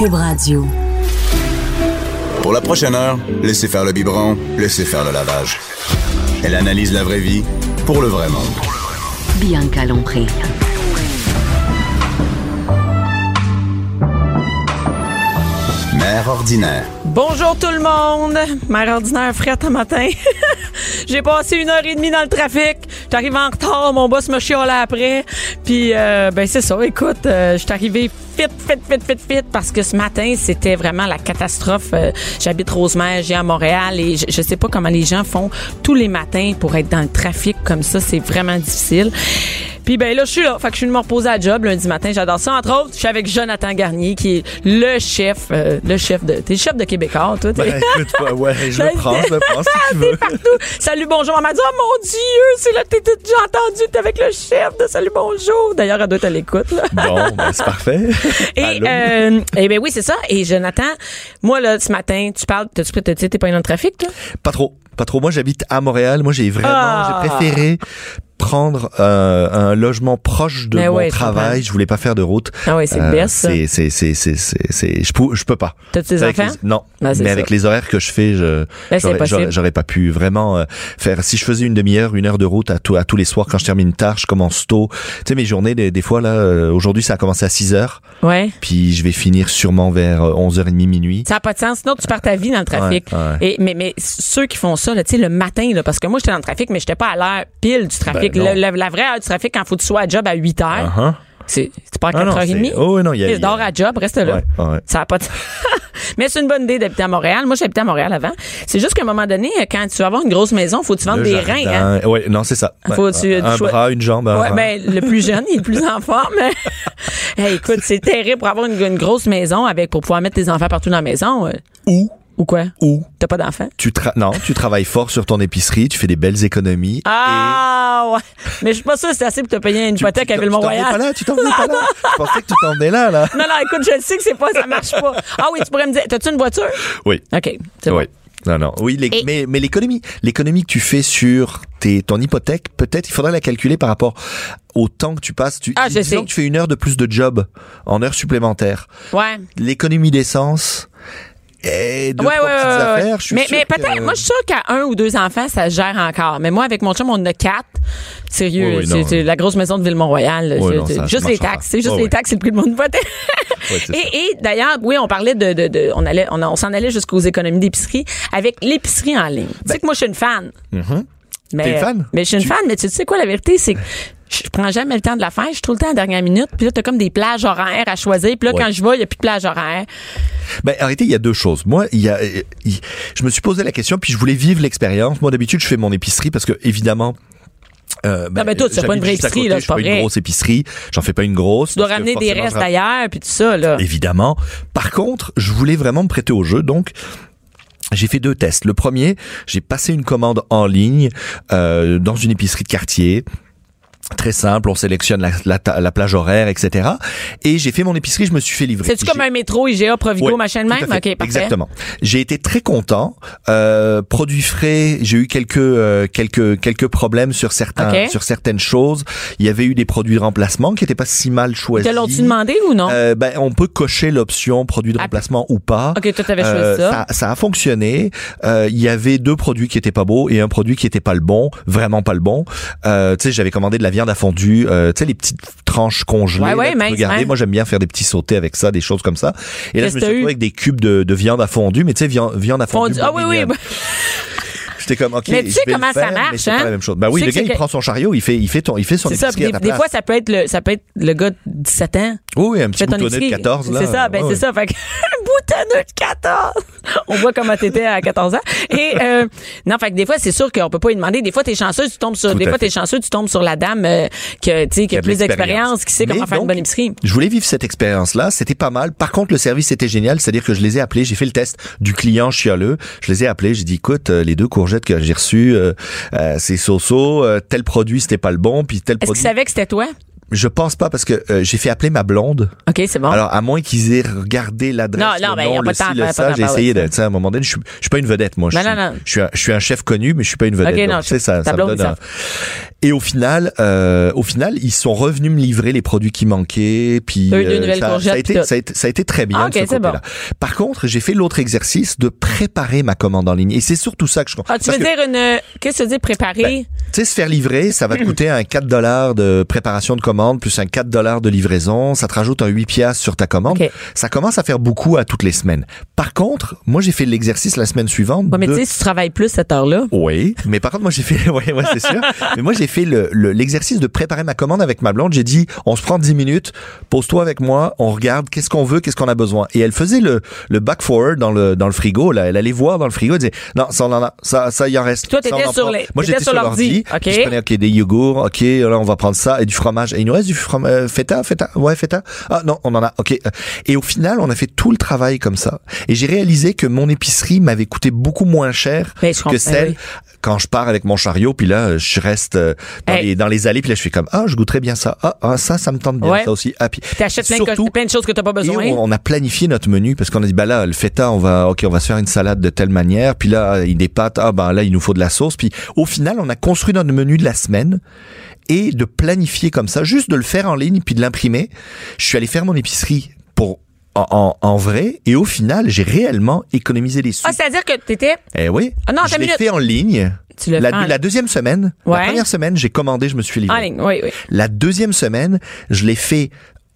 Cube Radio. Pour la prochaine heure, laissez faire le biberon, laissez faire le lavage. Elle analyse la vraie vie pour le vrai monde. Bianca Lompré. Mère ordinaire. Bonjour tout le monde. Mère ordinaire frette un matin. J'ai passé une heure et demie dans le trafic. J'arrive en retard. Mon boss me chiale après. Puis, euh, ben c'est ça. Écoute, euh, je suis arrivé fit, fit, fit, fit, fit, parce que ce matin, c'était vraiment la catastrophe. Euh, J'habite Rosemère, j'ai à Montréal et je, je sais pas comment les gens font tous les matins pour être dans le trafic comme ça. C'est vraiment difficile. Puis ben là, je suis là. Fait que je suis me reposer à job lundi matin. J'adore ça. Entre autres, je suis avec Jonathan Garnier, qui est le chef, euh, le chef de. T'es le chef de Québécois, toi. Ben, écoute, ouais, je le prends, je le prends, si tu veux. partout. Salut, bonjour. Elle m'a dit, oh mon Dieu, c'est là que t'es déjà entendu. T'es avec le chef de Salut, bonjour. D'ailleurs, elle doit être à l'écoute, là. Bon, ben, c'est parfait. Et, euh, eh ben oui, c'est ça. Et Jonathan, moi, là, ce matin, tu parles, t'as-tu t'as- t'es pas dans le trafic, là? Pas trop, pas trop. Moi, j'habite à Montréal. Moi, j'ai vraiment, Ah. j'ai préféré prendre euh, un logement proche de Mais mon ouais, travail. Je voulais pas faire de route. Ah ouais, c'est Euh. C'est, c'est, c'est, c'est, c'est, je peux, je peux pas. T'as-tu des Avec enfants? les- non, Ben, c'est mais ça. avec les horaires que je fais, je Ben, j'aurais, pas pu vraiment euh, faire. Si je faisais une demi-heure, une heure de route à, tout, à tous les soirs quand je termine tard, je commence tôt. Tu sais, mes journées, des, des fois là, euh, aujourd'hui, ça a commencé à 6 heures, Ouais. puis je vais finir sûrement vers euh, 11h30 minuit. Ça n'a pas de sens. Sinon, tu perds ta vie dans le trafic. Ouais, ouais. Et, mais, mais ceux qui font ça, là, tu sais, le matin, là, parce que moi, j'étais dans le trafic, mais j'étais pas à l'heure pile du trafic. Ben, Le- la, la vraie heure du trafic, quand faut que tu sois à job à 8 heures, Uh-huh. c'est c'est pas à Ah non, 4h30. c'est- oh, oui, non, il y a- Tu il dors à job, reste là. Ouais, ouais. Ça a pas de... Mais c'est une bonne idée d'habiter à Montréal. Moi, j'habitais à Montréal avant. C'est juste qu'à un moment donné, quand tu vas avoir une grosse maison, faut que tu vendes Le des jardin. reins. Hein? Ouais, non, c'est ça. Faut tu- un tu bras, une jambe. Ouais, ben, le plus jeune, il est le plus en forme. Hey, écoute, c'est terrible pour avoir une, une grosse maison avec pour pouvoir mettre tes enfants partout dans la maison. euh. Ou, quoi? ou, T'as pas d'enfants? tu tra- non, tu travailles fort sur ton épicerie, tu fais des belles économies. Ah, ouais. Mais je suis pas sûre que c'est assez pour te payer une hypothèque à t'en- Tu t'en venais pas Ville-Mont-Royal. là, tu t'en venais pas là. Je pensais que tu t'en venais là, là. Non, non, écoute, je le sais que c'est pas, ça marche pas. Ah oui, tu pourrais me dire, t'as-tu une voiture? Oui. OK, c'est Oui. bon. Non, non. Oui, Et- mais, mais l'économie, l'économie que tu fais sur tes, ton hypothèque, peut-être, il faudrait la calculer par rapport au temps que tu passes. Tu, Ah, je disons sais. que tu fais une heure de plus de job en heure supplémentaire. Ouais. L'économie d'essence et deux, ouais, trois ouais, petites ouais, affaires. Je suis mais mais que- peut-être, moi, je suis sûre qu'à un ou deux enfants, ça se gère encore. Mais moi, avec mon chum, on en a quatre. Sérieux, Oui, c'est la grosse maison de Ville-Mont-Royal. Oui, non, ça juste les taxes. C'est juste les taxes, c'est le prix de mon ça. et et d'ailleurs, oui, on parlait de, de, de- on allait, on, s'en allait jusqu'aux économies d'épicerie avec l'épicerie en ligne. tu sais que moi, je suis une fan. Mais, Ben, mhm. T'es une fan? Mais je suis une Tu- fan, mais tu sais quoi, la vérité, c'est que je prends jamais le temps de la faire. Je suis tout le temps à la dernière minute. Puis là, t'as comme des plages horaires à choisir. Puis là, Ouais. quand je vais, il n'y a plus de plage horaire. Ben, arrêtez, il y a deux choses. Moi, il y a, je me suis posé la question, puis je voulais vivre l'expérience. Moi, d'habitude, je fais mon épicerie parce que, évidemment, euh, Non, mais toi, fais pas une vraie épicerie, côté, là, je c'est fais pas pas vrai. une grosse épicerie. J'en fais pas une grosse. Tu dois ramener des restes d'ailleurs, puis tout ça, là. Évidemment. Par contre, je voulais vraiment me prêter au jeu, donc j'ai fait deux tests. Le premier, j'ai passé une commande en ligne euh, dans une épicerie de quartier. Très simple, on sélectionne la, la la plage horaire, etc. Et j'ai fait mon épicerie, je me suis fait livrer. C'est-tu comme un métro, IGA, Provigo, Ouais, machin de même? fait. Parfait. Exactement. J'ai été très content. Euh, produits frais, j'ai eu quelques euh, quelques quelques problèmes sur certains sur certaines choses. Il y avait eu des produits de remplacement qui étaient pas si mal choisis. Te l'ont-tu demandé ou non? Euh, ben, on peut cocher l'option produit de Ah, remplacement ou pas. OK, toi, t'avais choisi Euh, ça. ça a fonctionné. Euh, Il y avait deux produits qui étaient pas beaux et un produit qui était pas le bon, vraiment pas le bon. Euh, tu sais, j'avais commandé de la viande à fondue, euh, tu sais les petites tranches congelées. Ouais, ouais, mince, ouais. Moi, j'aime bien faire des petits sautés avec ça, des choses comme ça. Et là, je me suis retrouvé avec des cubes de, de viande à fondue, mais tu sais, viande, viande à fondue. Fondu- Ah oui, oui. Comme, OK, Mais tu sais comment ça marche, c'est hein? pas la même chose. Ben oui, Tu le gars, il prend son chariot, il fait, il fait, ton, il fait son ça. épicerie à des, fois, ça peut être le, ça peut être le gars de 17 ans. Oui, un petit ton boutonneux de épicerie. 14, là. C'est ça, ben c'est ça. Fait que, boutonneux de 14. On voit comment t'étais à 14 ans. Et, euh, non, fait que des fois, c'est sûr qu'on peut pas lui demander. Des fois, t'es chanceux, tu tombes sur, Tout des fois, t'es chanceux, tu tombes sur la dame, euh, que, tu sais, qui a plus d'expérience, qui sait comment faire une bonne épicerie. Je voulais vivre cette expérience-là, c'était pas mal. Par contre, le service était génial, c'est-à-dire que je les ai appelés, j'ai fait le test du client chialeux. Je les ai appelés, j'ai dit, écoute, euh, les deux courgettes que j'ai reçues, euh, euh, c'est so-so, euh, tel produit c'était pas le bon, puis tel Est-ce produit. qu'il savait que c'était toi? Je pense pas parce que euh, j'ai fait appeler ma blonde. OK, c'est bon. Alors, à moins qu'ils aient regardé l'adresse, Non, non, le ben, nom, pas le ci, ça, j'ai essayé tu sais, à un moment donné, je suis, je suis pas une vedette, moi. Je, Non, suis, non, non. je suis un, je suis un chef connu, mais je suis pas une vedette. Ok, Donc, non, tu sais, ça, ça me donne un- Et au final, euh, au final, ils sont revenus me livrer les produits qui manquaient, puis euh, ça, a été, puis tout. ça a été, ça a été très bien Ah, de ce ok, c'est côté-là. Par contre, j'ai fait l'autre exercice de préparer ma commande en ligne, et c'est surtout ça que je. Ah, tu parce veux que- dire une, qu'est-ce que tu veux dire préparer? Ben, tu sais, se faire livrer, ça va te coûter un 4 dollars de préparation de commande plus un 4 dollars de livraison. Ça te rajoute un 8 piastres sur ta commande. Ça commence à faire beaucoup à toutes les semaines. Par contre, moi, j'ai fait l'exercice la semaine suivante. Ouais, mais de- tu sais, si tu travailles plus cette heure-là. oui, mais par contre, moi, j'ai fait, ouais, ouais, c'est sûr. mais moi, j'ai fait le- le- l'exercice de préparer ma commande avec ma blonde. J'ai dit, on se prend 10 minutes, pose-toi avec moi, on regarde qu'est-ce qu'on veut, qu'est-ce qu'on a besoin. Et elle faisait le, le back forward dans le, dans le frigo, là. Elle allait voir dans le frigo, elle disait, non, ça, on en a, ça, ça, il en reste. Toi, t'étais sur prend. les- Moi, j'étais sur l'ordi. OK. Je prenais, OK, des yogourts, OK, là, on va prendre ça, et du fromage. Et il nous reste du fromage, euh, feta, feta, ouais, feta. Ah, non, on en a, OK. Et au final, on a fait tout le travail comme ça. Et j'ai réalisé que mon épicerie m'avait coûté beaucoup moins cher que celle oui. quand je pars avec mon chariot, puis là, je reste euh, dans, Hey. les, dans les allées, puis là, je fais comme, ah, je goûterais bien ça. Ah, ah, ça, ça me tente bien, Ouais. ça aussi. Ah, puis T'achètes plein, surtout, plein de choses que t'as pas et besoin. on, on a planifié notre menu parce qu'on a dit bah là le feta on va ok on va se faire une salade de telle manière puis là il des pâtes ah ben là il nous faut de la sauce puis au final on a construit notre menu de la semaine et de planifier comme ça juste de le faire en ligne puis de l'imprimer je suis allé faire mon épicerie pour en, en, en vrai et au final j'ai réellement économisé des sous Ah, c'est-à-dire que t'étais, eh oui Ah non, je l'ai fait en ligne tu le la, fais en- la deuxième semaine Ouais. la première semaine j'ai commandé je me suis livré en ligne. Oui, oui. la deuxième semaine, je l'ai fait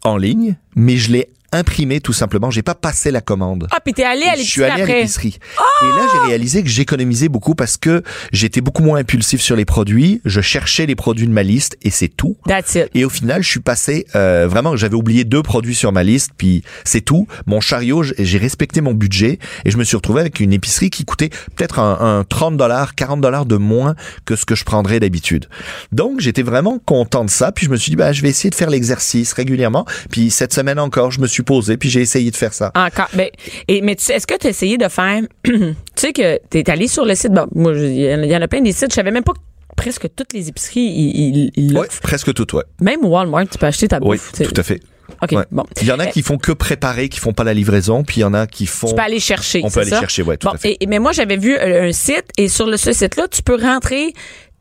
en ligne, mais je l'ai imprimé tout simplement. J'ai pas passé la commande. Ah, puis t'es allé à je suis l'épicerie allé à l'épicerie. Et là, j'ai réalisé que j'économisais beaucoup parce que j'étais beaucoup moins impulsif sur les produits. Je cherchais les produits de ma liste et c'est tout. That's it. Et au final, je suis passé euh, vraiment. J'avais oublié deux produits sur ma liste, puis c'est tout. Mon chariot, j'ai respecté mon budget et je me suis retrouvé avec une épicerie qui coûtait peut-être un, un 30 dollars, 40 dollars de moins que ce que je prendrais d'habitude. Donc j'étais vraiment content de ça. Puis je me suis dit, bah je vais essayer de faire l'exercice régulièrement. Puis cette semaine encore, je me suis posé, puis j'ai essayé de faire ça. Encore. Ben, et, mais tu sais, est-ce que tu as essayé de faire. tu sais que tu es allé sur le site. Bon, moi, il y en a- il y en a plein des sites. Je savais même pas que presque toutes les épiceries, ils, l'offrent. presque tout, ouais. Même Walmart, tu peux acheter ta Oui, bouffe. sais. tout à fait. OK, Ouais. bon. Il y en a Euh, qui font que préparer, qui font pas la livraison, puis il y en a qui font. Tu peux aller chercher. On peut aller ça? chercher, ouais, tout Bon, à fait. et- mais moi, j'avais vu euh, un site et sur le, ce site-là, tu peux rentrer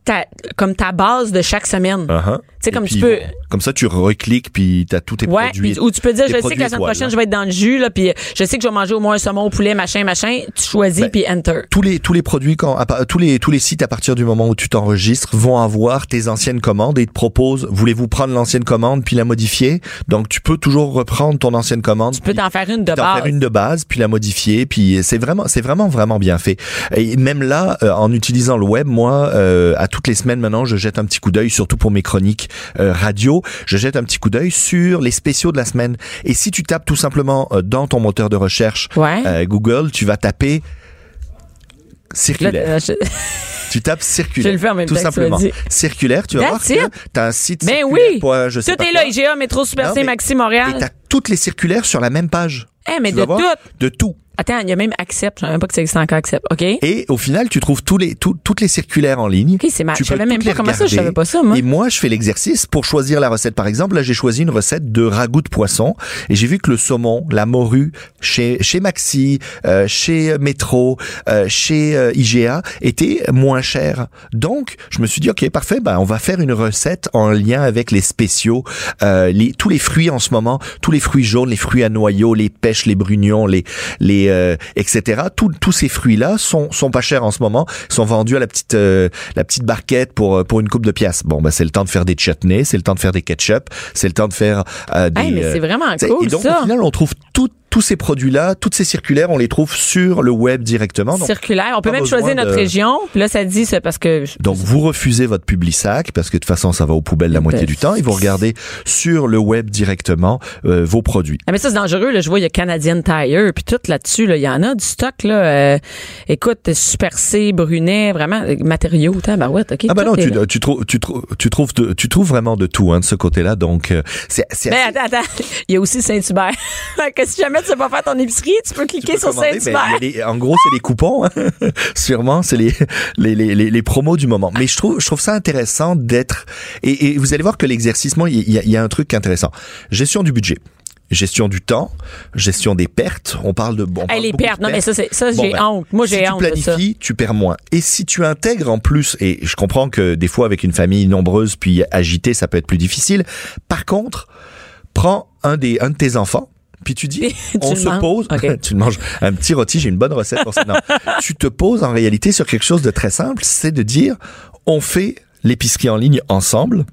ta, comme ta base de chaque semaine. Uh-huh. Tu sais, comme puis, tu peux. Comme ça, tu recliques, puis t'as tous tes Ouais, produits. ou tu peux dire, je sais que la semaine prochaine, hein. je vais être dans le jus, là, puis je sais que je vais manger au moins un saumon au poulet, machin, machin. Tu choisis, Ben, puis enter. tous les tous les produits quand à tous les tous les sites à partir du moment où tu t'enregistres vont avoir tes anciennes commandes et ils te proposent voulez-vous prendre l'ancienne commande puis la modifier? Donc tu peux toujours reprendre ton ancienne commande Tu peux t'en faire une de base. faire une de base puis la modifier puis c'est vraiment c'est vraiment vraiment bien fait et même là euh, en utilisant le web moi euh, à toutes les semaines maintenant je jette un petit coup d'œil surtout pour mes chroniques euh, radio je jette un petit coup d'œil sur les spéciaux de la semaine et si tu tapes tout simplement euh, dans ton moteur de recherche Ouais. euh, Google tu vas taper circulaire euh, je- tu tapes circulaire. Je le fais en même tout simplement. Circulaire, tu vas That's voir que t'as un site Ben oui. pour, je sais Tout pas est quoi. là, IGA, Métro, Super Non, C, Maxi, Et Montréal. t'as toutes les circulaires sur la même page. Eh, mais de tout. De tout. Attends, il y a même Accept. Je savais même pas que ça existait encore Accept. OK? Et au final, tu trouves tous les, tout- toutes les circulaires en ligne. OK, c'est mal. Tu Je savais même pas comment ça, je savais pas ça, moi. Et moi, je fais l'exercice pour choisir la recette. Par exemple, là, j'ai choisi une recette de ragoût de poisson et j'ai vu que le saumon, la morue, chez, chez Maxi, euh, chez Metro, euh, chez euh, IGA, était moins cher. Donc, je me suis dit, OK, parfait, ben, on va faire une recette en lien avec les spéciaux, euh, les, tous les fruits en ce moment, tous les fruits jaunes, les fruits à noyaux, les pêches, les brugnons, les, les, euh, etc. Tous, ces fruits-là sont, sont pas chers en ce moment, sont vendus à la petite, euh, la petite barquette pour, euh, pour une coupe de pièces. Bon, ben, c'est le temps de faire des chutneys, c'est le temps de faire des ketchup, c'est le temps de faire euh, des. Hey, mais c'est vraiment cool, et donc, ça. au final, on trouve tout, tous ces produits-là, toutes ces circulaires, on les trouve sur le web directement. Donc, Circulaire. On peut même choisir notre région. Puis là, ça dit, c'est parce que. donc vous refusez votre public sac parce que de toute façon ça va aux poubelles la moitié du temps et vous regardez sur le web directement euh, vos produits. Ah, mais ça, c'est dangereux. Là. Je vois, il y a Canadian Tire, puis tout là-dessus. Là. Il y en a du stock. Là. Euh, écoute, Super C, Brunet, vraiment, euh, matériaux. Ouais, OK. Ah bah tout non, tu, là. tu, trouves, tu, trouves, tu, trouves de- tu trouves vraiment de tout hein, de ce côté-là. Donc, euh, c'est c'est Mais assez- attends, attends. Il y a aussi Saint-Hubert. que si jamais tu sais pas faire ton épicerie, tu peux tu cliquer peux sur ben, Saint-Hubert. en gros, c'est les coupons. hein. Sûrement, c'est les, les, les, les, les promos du moment. Mais je trouve, je trouve ça intéressant d'être... Et, et vous allez voir que l'exercice, il y, a, il y a un truc intéressant. Gestion du budget. Gestion du temps, gestion des pertes. On parle de bon. on Hey, parle les pertes. Non, mais ça, c'est, ça, Bon, j'ai ben, honte. Moi, si j'ai tu honte de ça. planifies, tu perds moins. Et si tu intègres en plus, et je comprends que des fois avec une famille nombreuse puis agitée, ça peut être plus difficile. Par contre, prends un des un de tes enfants. Puis tu dis, Tu on se manges. pose, tu le manges un petit rôti, j'ai une bonne recette pour ça. Non. tu te poses en réalité sur quelque chose de très simple, c'est de dire, on fait l'épicerie en ligne ensemble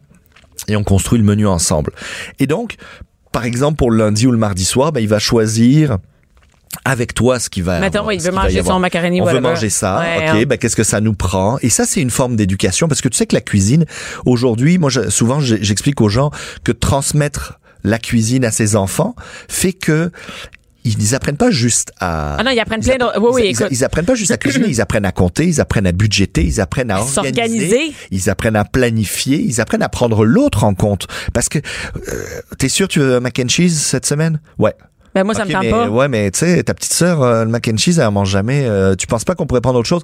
et on construit le menu ensemble. Et donc, par exemple, pour le lundi ou le mardi soir, ben, il va choisir avec toi ce qui va Mettons, avoir- il veut manger son macaroni, On veut whatever. manger ça, Ouais, ok, ben, qu'est-ce que ça nous prend? Et ça, c'est une forme d'éducation parce que tu sais que la cuisine, aujourd'hui, moi, je- souvent, j'explique aux gens que transmettre la cuisine à ses enfants fait que ils apprennent pas juste à. Ah non, ils apprennent plein de- oui, oui, ils- écoute. Ils, apprennent pas juste à cuisiner, ils apprennent à compter, ils apprennent à budgéter, ils apprennent à organiser, S'organiser. ils apprennent à planifier, ils apprennent à prendre l'autre en compte. Parce que euh, t'es sûr tu veux un mac and cheese cette semaine? Ouais. Ben, moi, ça me tente mais, pas. Ouais, mais tu sais, ta petite sœur, euh, le mac and cheese, elle en mange jamais. euh, tu penses pas qu'on pourrait prendre autre chose?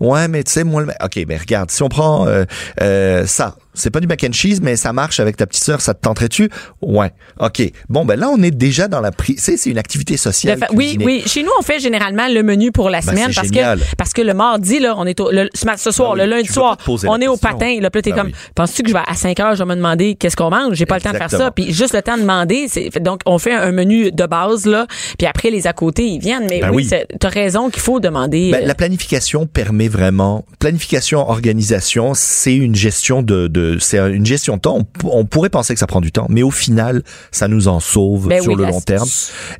Ouais, mais tu sais, moi, le... ok, ben regarde, si on prend euh, euh, ça, c'est pas du mac and cheese, mais ça marche avec ta petite sœur, ça te tenterait-tu Ouais. Ok. Bon, ben là, on est déjà dans la prise. Tu sais, c'est une activité sociale. fa- oui, oui. Chez nous, on fait généralement le menu pour la Ben, semaine parce génial. que parce que le mardi là, on est au, le, ce, soir, Ben oui, le lundi soir, on est au patin. Là, puis t'es Ben comme, oui. penses-tu que je vais à 5 heures, je vais me demander qu'est-ce qu'on mange? J'ai pas le temps de faire ça. Puis juste le temps de demander, donc on fait un menu de base là. Puis après les à côté, ils viennent. Mais Ben oui, t'as raison qu'il faut demander. Ben, euh, la planification permet vraiment planification organisation c'est une gestion de, de c'est une gestion de temps on, pourrait penser que ça prend du temps mais au final ça nous en sauve Ben sur oui, le la- long terme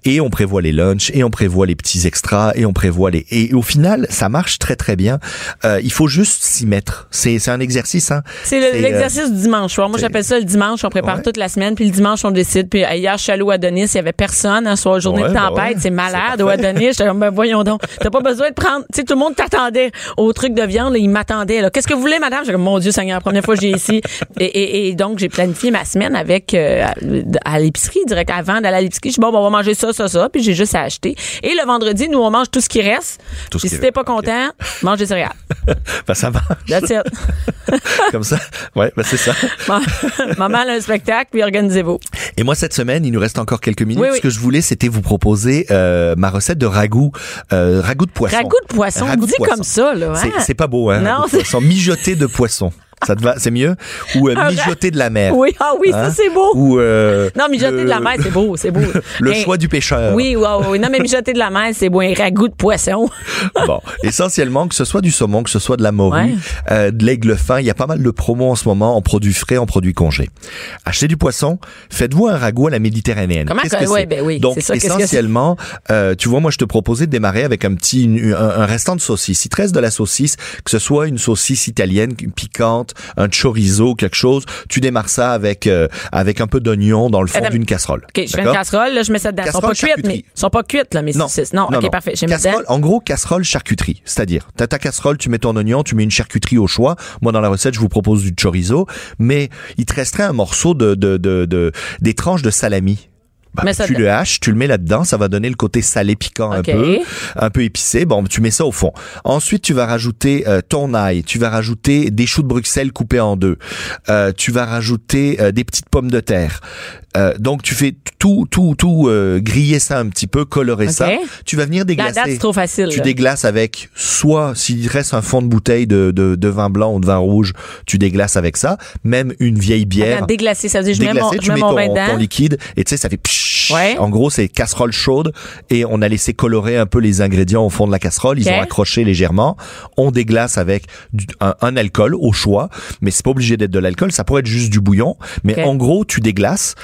et on prévoit les lunchs et on prévoit les petits extras et on prévoit les et au final ça marche très très bien Euh, il faut juste s'y mettre c'est c'est un exercice hein C'est le- C'est, l'exercice du dimanche soir. Moi, j'appelle ça le dimanche. On prépare Ouais. toute la semaine, puis le dimanche, on décide. Puis euh, hier, je suis allée au Adonis, il y avait personne. Un soir, journée Ouais, de ben tempête, ouais. c'est malade au. Adonis. Comme, ben voyons donc. T'as pas besoin de prendre. Tu sais, tout le monde t'attendait au truc de viande. Là, il m'attendait. Qu'est-ce que vous voulez, madame? Comme, mon Dieu, Seigneur, première fois que j'ai ici. Et, et, et donc, j'ai planifié ma semaine avec euh, à, l'épicerie, direct avant d'aller à l'épicerie. Je dis, bon, ben, on va manger ça, ça, ça. Puis j'ai juste à acheter. Et le vendredi, nous, on mange tout ce qui reste. Tout Puis si t'es pas content, mange des céréales. ben, ça marche That's it. comme ça ouais ben c'est ça Maman a un spectacle, puis organisez-vous. Et moi, cette semaine, il nous reste encore quelques minutes. Oui, oui. Ce que je voulais, c'était vous proposer euh, ma recette de ragoût, euh, ragoût de poisson. Ragoût de poisson, Ragoût de dit poisson. comme ça, là. C'est, hein? c'est pas beau, hein? Non, ragoût de c'est- poisson. Mijoté de poisson. Ça te va? C'est mieux? Ou euh, mijoté de la mer. Oui, ah oui, ça Hein? c'est beau. Ou euh, Non, mijoter le- de la mer, c'est beau, c'est beau. Le choix du pêcheur. Oui, oui, oui. Non, mais mijoter de la mer, c'est beau. Un ragoût de poisson. Bon, essentiellement, que ce soit du saumon, que ce soit de la morue, Ouais. euh, de l'aigle fin, il y a pas mal de promos en ce moment en produits frais, en produits congés. Achetez du poisson, faites-vous un ragoût à la méditerranéenne. Comment que- que ouais, ben oui, Donc, ça, essentiellement, euh, tu vois, moi, je te proposais de démarrer avec un petit, une- un, un restant de saucisse. Il te reste de la saucisse, que ce soit une saucisse italienne, piquante, un chorizo, quelque chose, tu démarres ça avec, euh, avec un peu d'oignon dans le fond d'une casserole. OK, je fais une casserole, là, je mets ça dedans. Ils sont pas cuites, mais sont pas cuites, là, mes saucisses. Non, OK, parfait. Je les mets dedans. Casserole, en gros, casserole charcuterie. C'est-à-dire, t'as ta casserole, tu mets ton oignon, tu mets une charcuterie au choix. Moi, dans la recette, je vous propose du chorizo. Mais il te resterait un morceau de, de, de, de- des tranches de salami. Bah, ça tu le haches, tu le mets là-dedans, ça va donner le côté salé piquant un peu, un peu épicé. Bon, tu mets ça au fond. Ensuite, tu vas rajouter euh, ton ail, tu vas rajouter des choux de Bruxelles coupés en deux, Euh, tu vas rajouter euh, des petites pommes de terre. Euh, donc, tu fais tout, tout, tout euh, griller ça un petit peu, colorer OK. ça. Tu vas venir La déglacer. date, c'est trop facile. Tu là. déglaces avec soit s'il reste un fond de bouteille de, de, de vin blanc ou de vin rouge, tu déglaces avec ça. Même une vieille bière. Attends, déglacer, ça veut dire je mets mon, tu mets mets mon ton, liquide et tu sais ça fait. Ouais. En gros c'est casserole chaude et on a laissé colorer un peu les ingrédients au fond de la casserole. Ils ont accroché légèrement. On déglace avec du- un, un alcool au choix, mais c'est pas obligé d'être de l'alcool. Ça pourrait être juste du bouillon. Mais en gros tu déglaces.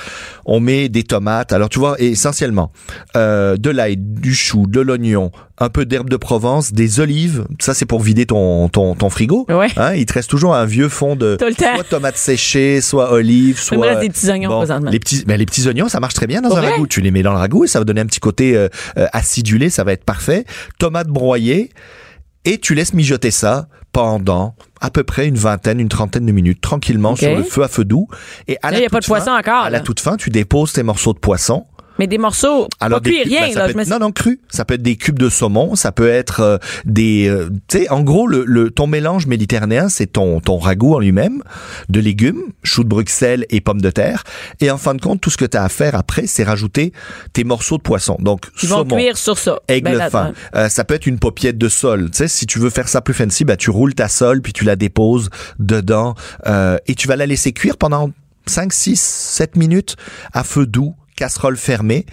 On met des tomates. Alors tu vois, essentiellement euh, de l'ail, du chou, de l'oignon, un peu d'herbe de Provence, des olives. Ça c'est pour vider ton ton, ton frigo. Ouais. Hein, il te reste toujours un vieux fond de soit tomates séchées, soit olives, soit des petits oignons présentement. les petits, mais les petits oignons, ça marche très bien dans un ragoût. Tu les mets dans le ragoût et ça va donner un petit côté euh, euh, acidulé, ça va être parfait. Tomates broyées et tu laisses mijoter ça pendant à peu près une vingtaine, une trentaine de minutes, tranquillement sur le feu à feu doux. Et à Là, la y a pas de poisson encore, À la toute fin, tu déposes tes morceaux de poisson. Mais des morceaux, pas des cuits, rien, ben, ça là. peut Je me non, non, cru. Ça peut être des cubes de saumon, ça peut être euh, des... euh, tu sais, en gros, le, le- ton mélange méditerranéen, c'est ton, ton ragoût en lui-même, de légumes, choux de Bruxelles et pommes de terre. Et en fin de compte, tout ce que tu as à faire après, c'est rajouter tes morceaux de poisson. Donc, Ils vont saumon, cuire sur ça. aigle Ben, fin. Euh, ça peut être une paupiette de sol. Tu sais, si tu veux faire ça plus fancy, bah, tu roules ta sole, puis tu la déposes dedans, euh, et tu vas la laisser cuire pendant 5, 6, 7 minutes à feu doux, casserole fermée.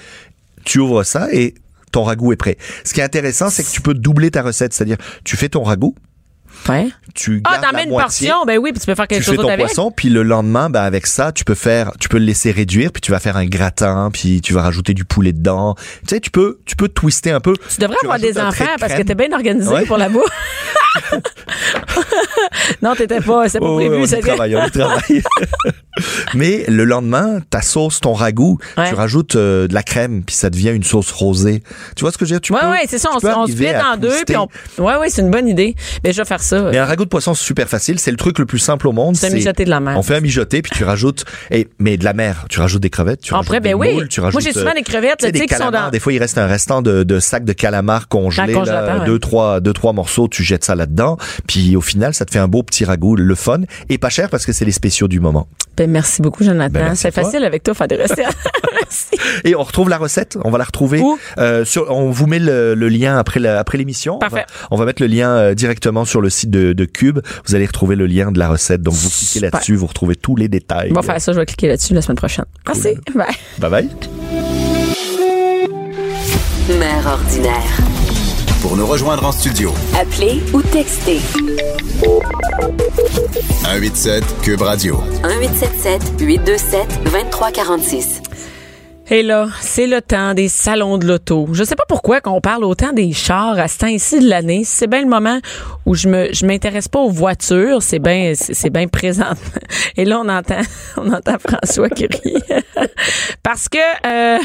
Tu ouvres ça et ton ragoût est prêt. Ce qui est intéressant, c'est que tu peux doubler ta recette, c'est-à-dire tu fais ton ragoût, Ouais. Tu Ah, gardes t'en la mets une moitié, portion, ben oui, puis tu peux faire quelque tu chose fais ton avec. poisson, puis le lendemain, ben avec ça, tu peux faire, tu peux le laisser réduire, puis tu vas faire un gratin, puis tu vas rajouter du poulet dedans. Tu sais, tu peux, tu peux twister un peu. Tu devrais avoir des enfants de parce que t'es bien organisé Ouais. pour la bouffe. non, t'étais pas, c'était pas Oh, prévu. on y travaille, on y travaille. Mais le lendemain, ta sauce, ton ragoût, Ouais. tu rajoutes euh, de la crème, puis ça devient une sauce rosée. Tu vois ce que je veux dire? Tu Ouais, peux- ouais, c'est ça. On, se- on se arriver split en deux, puis on. Ouais, ouais, c'est une bonne idée. Mais je vais faire ça. Mais un ragoût de poisson, c'est super facile. C'est le truc le plus simple au monde. C'est un mijoté de la mer. On fait un mijoté, puis tu rajoutes, et, mais de la mer. Tu rajoutes des crevettes, tu Après, rajoutes ben des oui. moules, tu Moi, j'ai souvent euh, des crevettes, tu sais, des qui sont calamars. dans- Des fois, il reste un restant de, de sacs de calamars congelés, là, ouais. deux, trois, deux, trois morceaux, tu jettes ça là-dedans. Puis au final, ça te fait un beau petit ragoût, le fun, et pas cher parce que c'est les spéciaux du moment. Ben, merci beaucoup, Jonathan. Ben, c'est facile avec toi, faire des recettes. Et on retrouve la recette. On va la retrouver. Euh, sur, on vous met le, le lien après après l'émission. On Parfait. va, on va mettre le lien euh, directement sur le site de, de Cube. Vous allez retrouver le lien de la recette. Donc vous cliquez là-dessus, vous retrouvez tous les détails. On va faire ça, je vais cliquer là-dessus la semaine prochaine. Merci. Bye. Bye bye. Mère ordinaire. Pour nous rejoindre en studio, Appelez ou textez 187 Cube Radio. 1877 827 2346. Et là, c'est le temps des salons de l'auto. Je sais pas pourquoi qu'on parle autant des chars à ce temps-ci de l'année. C'est bien le moment où je me je m'intéresse pas aux voitures, c'est bien c'est c'est bien présent. Et là on entend on entend François qui rit. parce que euh,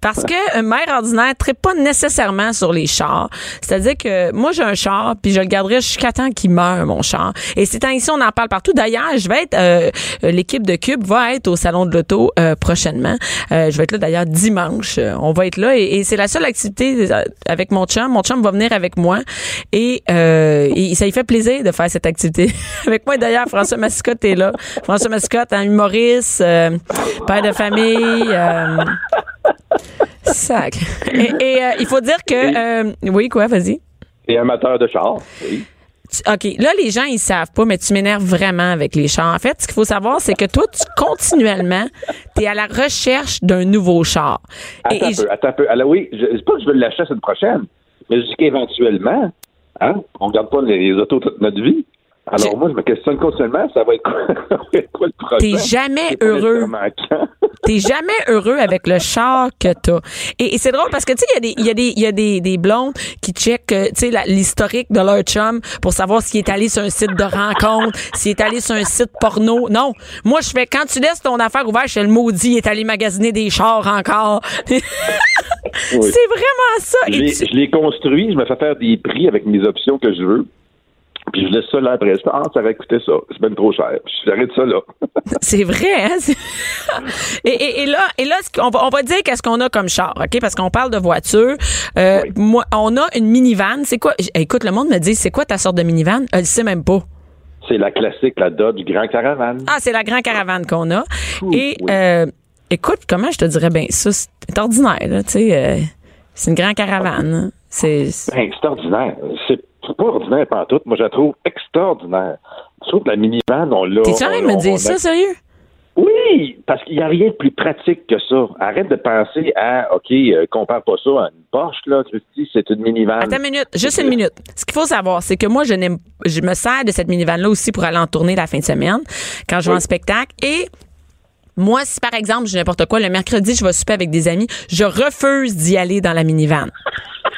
parce que un maire ordinaire traite pas nécessairement sur les chars. C'est-à-dire que moi j'ai un char puis je le garderai jusqu'à temps qu'il meure mon char. Et ces temps-ci on en parle partout. D'ailleurs, je vais être euh, l'équipe de Cube va être au salon de l'auto euh, prochainement. Euh, être là d'ailleurs dimanche. Euh, On va être là et, c'est la seule activité euh, avec mon chum. Mon chum va venir avec moi et, euh, ça lui fait plaisir de faire cette activité avec moi. D'ailleurs, François Mascotte est là. François Mascotte, un humoriste, euh, père de famille. euh, sac. Et, il faut dire que oui quoi, vas-y. Et amateur de char. Oui. Tu- OK, là, les gens, ils savent pas, mais tu m'énerves vraiment avec les chars. En fait, ce qu'il faut savoir, c'est que toi, tu continuellement, tu es à la recherche d'un nouveau char. Et- Attends et un peu, attends un peu. Alors oui, je dis pas que je veux l'acheter la semaine prochaine, mais je dis qu'éventuellement, hein, on ne garde pas les, les autos toute notre vie. Alors moi, je me questionne continuellement, ça va être quoi, quoi le prochain? T'es jamais heureux. T'es jamais heureux avec le char que t'as. Et, et c'est drôle parce que, tu sais, il y a des, y a des, y a des, des blondes qui checkent, euh, tu sais, l'historique de leur chum pour savoir s'il est allé sur un site de rencontre, s'il est allé sur un site porno. Non. Moi, je fais, quand tu laisses ton affaire ouverte chez le maudit, il est allé magasiner des chars encore. Oui. C'est vraiment ça. Je l'ai- tu- je l'ai construit, je me fais faire des prix avec mes options que je veux. Puis je laisse ça là après ça. Ah, ça va coûter ça. C'est bien trop cher. J'arrête ça là. C'est vrai, hein? Et, et, et là, et là, va, on va dire qu'est-ce qu'on a comme char, OK? Parce qu'on parle de voiture. Euh, Oui. Moi, on a une minivan. C'est quoi? Écoute, le monde me dit, c'est quoi ta sorte de minivan? Elle sait même pas. C'est la classique, la Dodge Grand Caravane. Ah, c'est la Grand Caravane qu'on a. Ouh, et, oui. euh, écoute, comment je te dirais, ben, ça, c'est ordinaire, là, tu sais. euh, c'est une Grand Caravane. hein. C'est. Ben, ordinaire. C'est pas ordinaire pas tout. Moi, je la trouve extraordinaire. Je trouve que la minivan, on l'a. T'es-tu en train de me dire ça, sérieux? Oui, parce qu'il n'y a rien de plus pratique que ça. Arrête de penser à, OK, euh, compare pas ça à une Porsche, là, Christy, c'est une minivan. Attends une minute, juste une minute. Ce qu'il faut savoir, c'est que moi, je n'aime, je me sers de cette minivan-là aussi pour aller en tournée la fin de semaine, quand je vais en spectacle. Et Moi, si par exemple, j'ai n'importe quoi, le mercredi, je vais souper avec des amis, je refuse d'y aller dans la minivan.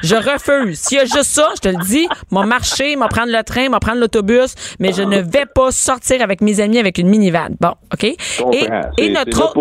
Je refuse. S'il y a juste ça, je te le dis, m'a marcher, m'a prendre le train, m'a prendre l'autobus, mais je ne vais pas sortir avec mes amis avec une minivan. Bon, OK? Et, et notre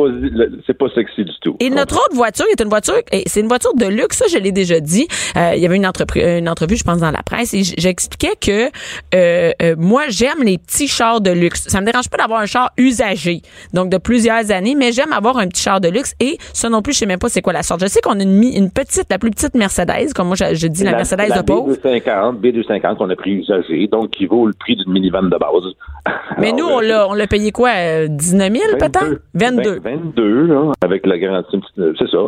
c'est pas sexy du tout. et notre autre voiture est une voiture, c'est une voiture de luxe, ça je l'ai déjà dit. Euh, il y avait une, une entrevue, je pense, dans la presse, et j'expliquais que euh, euh, moi j'aime les petits chars de luxe. Ça me dérange pas d'avoir un char usagé, donc de plusieurs années, mais j'aime avoir un petit char de luxe. Et ça non plus, je sais même pas c'est quoi la sorte. Je sais qu'on a une petite, la plus petite Mercedes, comme moi je, je dis la, Mercedes la de pauvre. B250, B250 qu'on a pris usagé, donc qui vaut le prix d'une minivan de base. Mais Alors, nous, euh, on l'a, on l'a payé quoi? euh, 19 000 peut-être? 22. 22, là, avec la garantie, euh, c'est ça.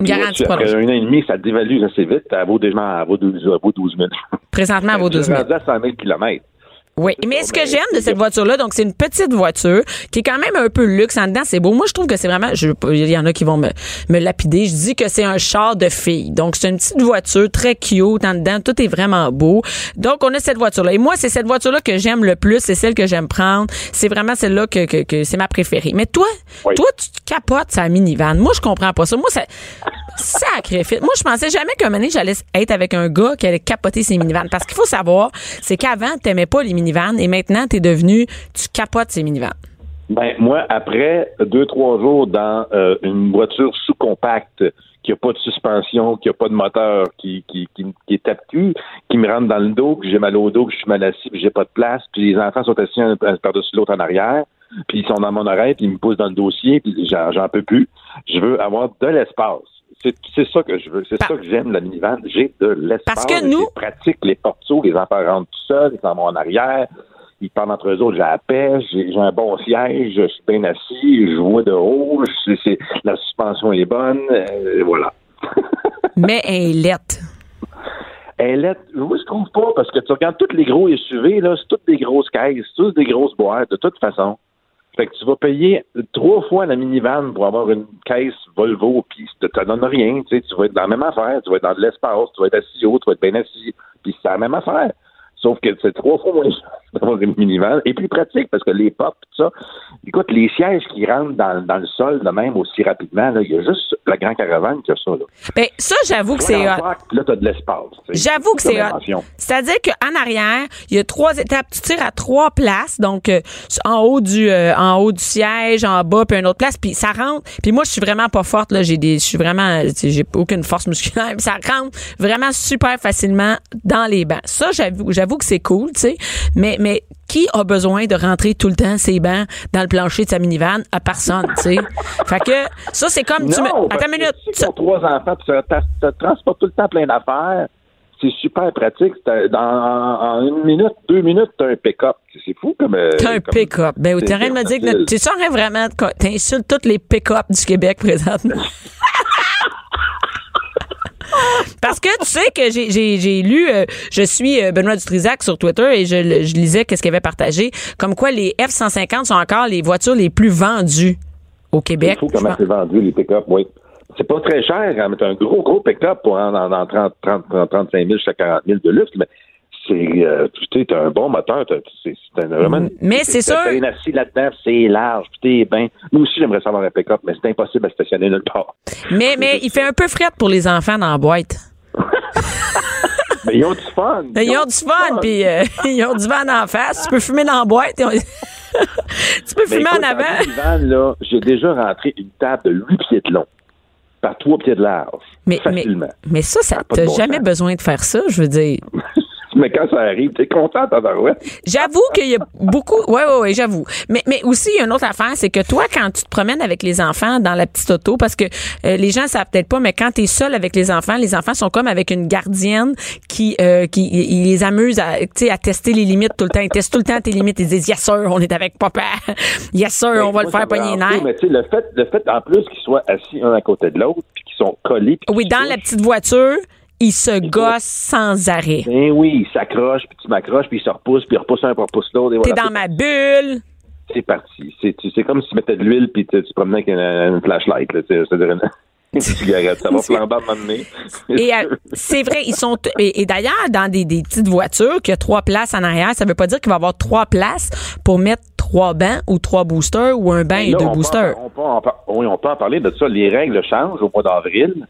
Une garantie Après un an et demi, ça dévalue assez vite. Elle vaut déjà, elle vaut 12, elle vaut 12 000. Présentement, elle vaut 12 Elle 000. est rendue à 100 000 km. Oui, mais ce que j'aime de cette voiture-là, donc c'est une petite voiture qui est quand même un peu luxe en dedans. C'est beau. Moi, je trouve que c'est vraiment. Je, il y en a qui vont me, me lapider. Je dis que c'est un char de fille. Donc c'est une petite voiture très cute en dedans. Tout est vraiment beau. Donc on a cette voiture-là. Et moi, c'est cette voiture-là que j'aime le plus. C'est celle que j'aime prendre. C'est vraiment celle-là que, que, que c'est ma préférée. Mais toi, Oui. toi, tu te capotes sa minivan. Moi, je comprends pas ça. Moi, ça. Sacrifice. Moi, je pensais jamais qu'un moment j'allais être avec un gars qui allait capoter ses minivans. Parce qu'il faut savoir, c'est qu'avant, t'aimais pas les minivans et maintenant, t'es devenu, tu capotes ces minivans. Ben, moi, après deux, trois jours dans euh, une voiture sous-compacte, qui a pas de suspension, qui a pas de moteur, qui, est tape-cul, qui me rentre dans le dos, que j'ai mal au dos, que je suis mal assis, puis j'ai pas de place, puis les enfants sont assis un par-dessus l'autre en arrière, puis ils sont dans mon oreille, puis ils me poussent dans le dossier, puis j'en peux plus. Je veux avoir de l'espace. C'est, ça que je veux. C'est ça que j'aime, la minivan. J'ai de l'espace. Parce que nous- pratique, les portos, les enfants rentrent tout seuls, ils s'en vont en arrière ils parlent entre eux autres, j'ai la paix, j'ai un bon siège, je suis bien assis, je vois de haut, c'est- la suspension est bonne, euh, et voilà. Mais elle est. Elle est, oui, je trouve pas, parce que tu regardes tous les gros SUV, là, c'est toutes des grosses caisses, c'est toutes des grosses boîtes, de toute façon. Fait que tu vas payer trois fois la minivan pour avoir une caisse Volvo, puis ça te donne rien, tu sais, tu vas être dans la même affaire, tu vas être dans de l'espace, tu vas être assis haut, tu vas être bien assis, puis c'est la même affaire. Sauf que c'est trois fois moins cher d'avoir une minivan et plus pratique parce que les pop, tout ça. Écoute, les sièges qui rentrent dans, dans le sol de même aussi rapidement, il y a juste la Grand Caravane qui a ça. Là, Ben, ça, j'avoue que c'est Là, t'as de l'espace. J'avoue que C'est. C'est-à-dire qu'en arrière, il y a trois étapes. Tu tires à trois places, donc euh, en haut du euh, en haut du siège, en bas, puis une autre place, puis ça rentre. Puis moi, je suis vraiment pas forte là. J'ai des, je suis vraiment, j'ai aucune force musculaire. Puis ça rentre vraiment super facilement dans les bancs. Ça, j'avoue, j'avoue que c'est cool, tu sais. Mais mais qui a besoin de rentrer tout le temps ses bancs dans le plancher de sa minivan à personne, tu sais. fait que ça, c'est comme tu me. Non, Attends une minute. Si tu as trois enfants, tu te transportes tout le temps plein d'affaires. C'est super pratique. T'as- Dans, en, en une minute, deux minutes, t'as un pick-up. C'est fou comme. euh, T'as un pick-up. Ben, c'est t'es en train de me dire que tu saurais vraiment t'insultes tous les pick-up du Québec présentement? Parce que tu sais que j'ai- lu, euh, je suis euh, Benoît Dutrisac sur Twitter et je, lisais qu'est-ce qu'il avait partagé, comme quoi les F-150 sont encore les voitures les plus vendues au Québec. fou comment c'est vendu, les pick-up, oui. C'est pas très cher, hein, mais un gros, gros pick-up pour en, en, en 30, 30, 30, 35 000 jusqu'à 40 000 de luxe, c'est, euh, tu sais, t'as un bon moteur, c'est vraiment... Mais c'est sûr- T'es bien assis là-dedans, c'est large, puis bien... Moi aussi, j'aimerais savoir un pick-up, mais c'est impossible à stationner nulle part. Mais, mais il fait un peu fret pour les enfants dans la boîte. Mais ils ont du fun! Ils ont du fun, puis euh, ils ont du vent en face. Tu peux fumer dans la boîte. ont- tu peux Mais fumer écoute, en avant. minivan, là, j'ai déjà rentré une table de 8 pieds de long par 3 pieds de large, Mais, facilement. mais ça, ça t'as bon jamais sens. besoin de faire ça, je veux dire. Mais quand ça arrive, t'es content, tabarouette. J'avoue qu'il y a beaucoup. Ouais, ouais, ouais, j'avoue. Mais, mais aussi, il y a une autre affaire, c'est que toi, quand tu te promènes avec les enfants dans la petite auto, parce que euh, les gens savent peut-être pas, mais quand tu es seul avec les enfants, les enfants sont comme avec une gardienne qui, euh, qui ils les amuse à, tu sais, à tester les limites tout le temps. Ils testent tout le temps tes limites. Ils disent, yes sir, on est avec papa. yes sir, on va le faire pogner les. Mais tu sais, le fait, le fait en plus qu'ils soient assis un à côté de l'autre, puis qu'ils sont collés. puis Oui, dans la petite voiture, ils se gossent sans arrêt. Ben oui, ils s'accrochent, puis tu m'accroches, puis ils se repoussent, puis ils repoussent un, puis ils repoussent l'autre. et T'es dans ma bulle. C'est parti. C'est comme si tu mettais de l'huile, puis tu te promenais avec une, une flashlight, là, c'est-à-dire une, cigarette. Ça va flamber à un moment donné. Et euh, c'est vrai, ils sont. Et, et d'ailleurs, dans des, des petites voitures qui a trois places en arrière, ça veut pas dire qu'il va y avoir trois places pour mettre trois bancs ou trois boosters ou un banc et Là, deux on boosters? on peut en par- oui, on peut en parler de ça. Les règles changent au mois d'avril.